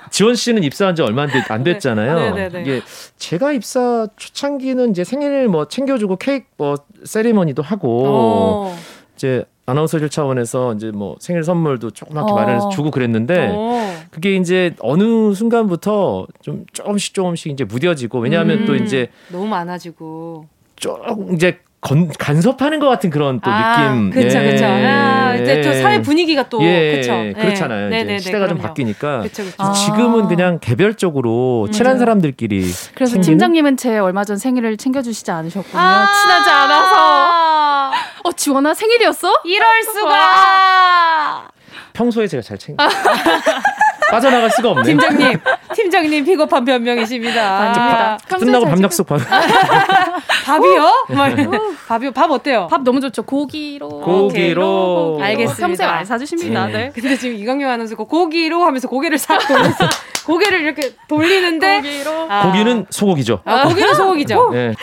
지원 씨는 입사한 지 얼마 안 됐잖아요. 네. 이게 제가 입사 초창기는 이제 생일 뭐 챙겨주고 케이크 뭐 세리머니도 하고 오. 이제 아나운서실 차원에서 이제 뭐 생일 선물도 조그맣게 어. 마련해서 주고 그랬는데 어. 그게 이제 어느 순간부터 좀 조금씩 조금씩 이제 무뎌지고 왜냐하면 음. 또 이제 너무 많아지고 좀 이제 건, 간섭하는 것 같은 그런 또 아, 느낌. 그렇죠, 예. 그렇죠. 아, 이제 또 사회 분위기가 또 예, 그렇죠. 그렇잖아요. 네. 이제 시대가 그럼요. 좀 바뀌니까. 그쵸, 그쵸. 아. 지금은 그냥 개별적으로 음. 친한 사람들끼리. 그래서 챙기는? 팀장님은 제 얼마 전 생일을 챙겨주시지 않으셨군요. 아~ 친하지 않아서. 어 지원아 생일이었어? 이럴 수가. 평소에 제가 잘 챙겨. 빠져나갈 수가 없네요. 팀장님, 팀장님 비겁한 변명이십니다. 아, 끝나고 밥 약속 받. 밥이요? 네. 밥이요? 밥 어때요? 밥 너무 좋죠. 고기로. 고기로. 고기로. 알겠습니다. 평소에 많이 사주십니다. 네. 네. 근데 지금 이광용 아나운서가 고기로 하면서 고개를 싹 돌려서 고개를 이렇게 돌리는데 고기로. 아. 고기는 소고기죠. 아, 고기는 소고기죠. 네.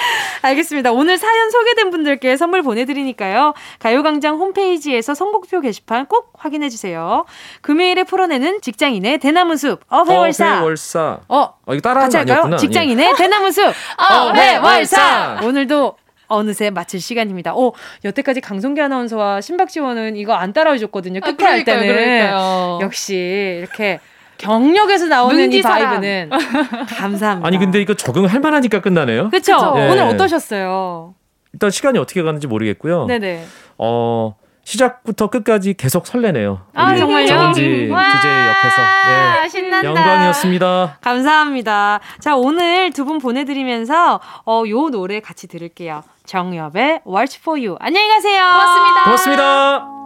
알겠습니다. 오늘 사연 소개된 분들께 선물 보내드리니까요. 가요광장 홈페이지에서 선곡표 게시판 꼭 확인해 주세요. 금요일에 풀어내는 직장인의 대나무 숲 어회월사. 어회월사. 어, 어 이거 따라하는 거 아니었구나. 직장인의 예. 대나무 숲 어회월사. 오늘도 어느새 마칠 시간입니다. 오, 여태까지 강성기 아나운서와 신박지원은 이거 안 따라해 줬거든요. 끝에 아, 할 때는. 그러니까요. 역시 이렇게 경력에서 나오는 이 바이브는 감사합니다. 아니 근데 이거 적응할 만하니까 끝나네요. 그렇죠. 네. 오늘 어떠셨어요? 일단 시간이 어떻게 가는지 모르겠고요. 네네. 어 시작부터 끝까지 계속 설레네요. 아, 정말요? 정은지 DJ 옆에서. 네. 신난다. 영광이었습니다. 감사합니다. 자, 오늘 두 분 보내드리면서, 어, 요 노래 같이 들을게요. 정엽의 Watch for You. 안녕히 가세요. 고맙습니다. 고맙습니다.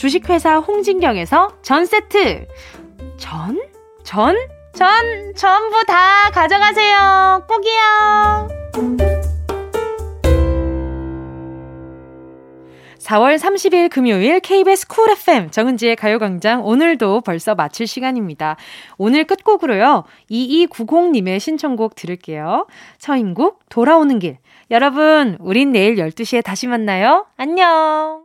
주식회사 홍진경에서 전 세트, 전? 전? 전, 전부 다 가져가세요. 꼭이요. 4월 30일 금요일 KBS 쿨 FM 정은지의 가요광장 오늘도 벌써 마칠 시간입니다. 오늘 끝곡으로요. 2290님의 신청곡 들을게요. 서인국 돌아오는 길. 여러분, 우린 내일 12시에 다시 만나요. 안녕.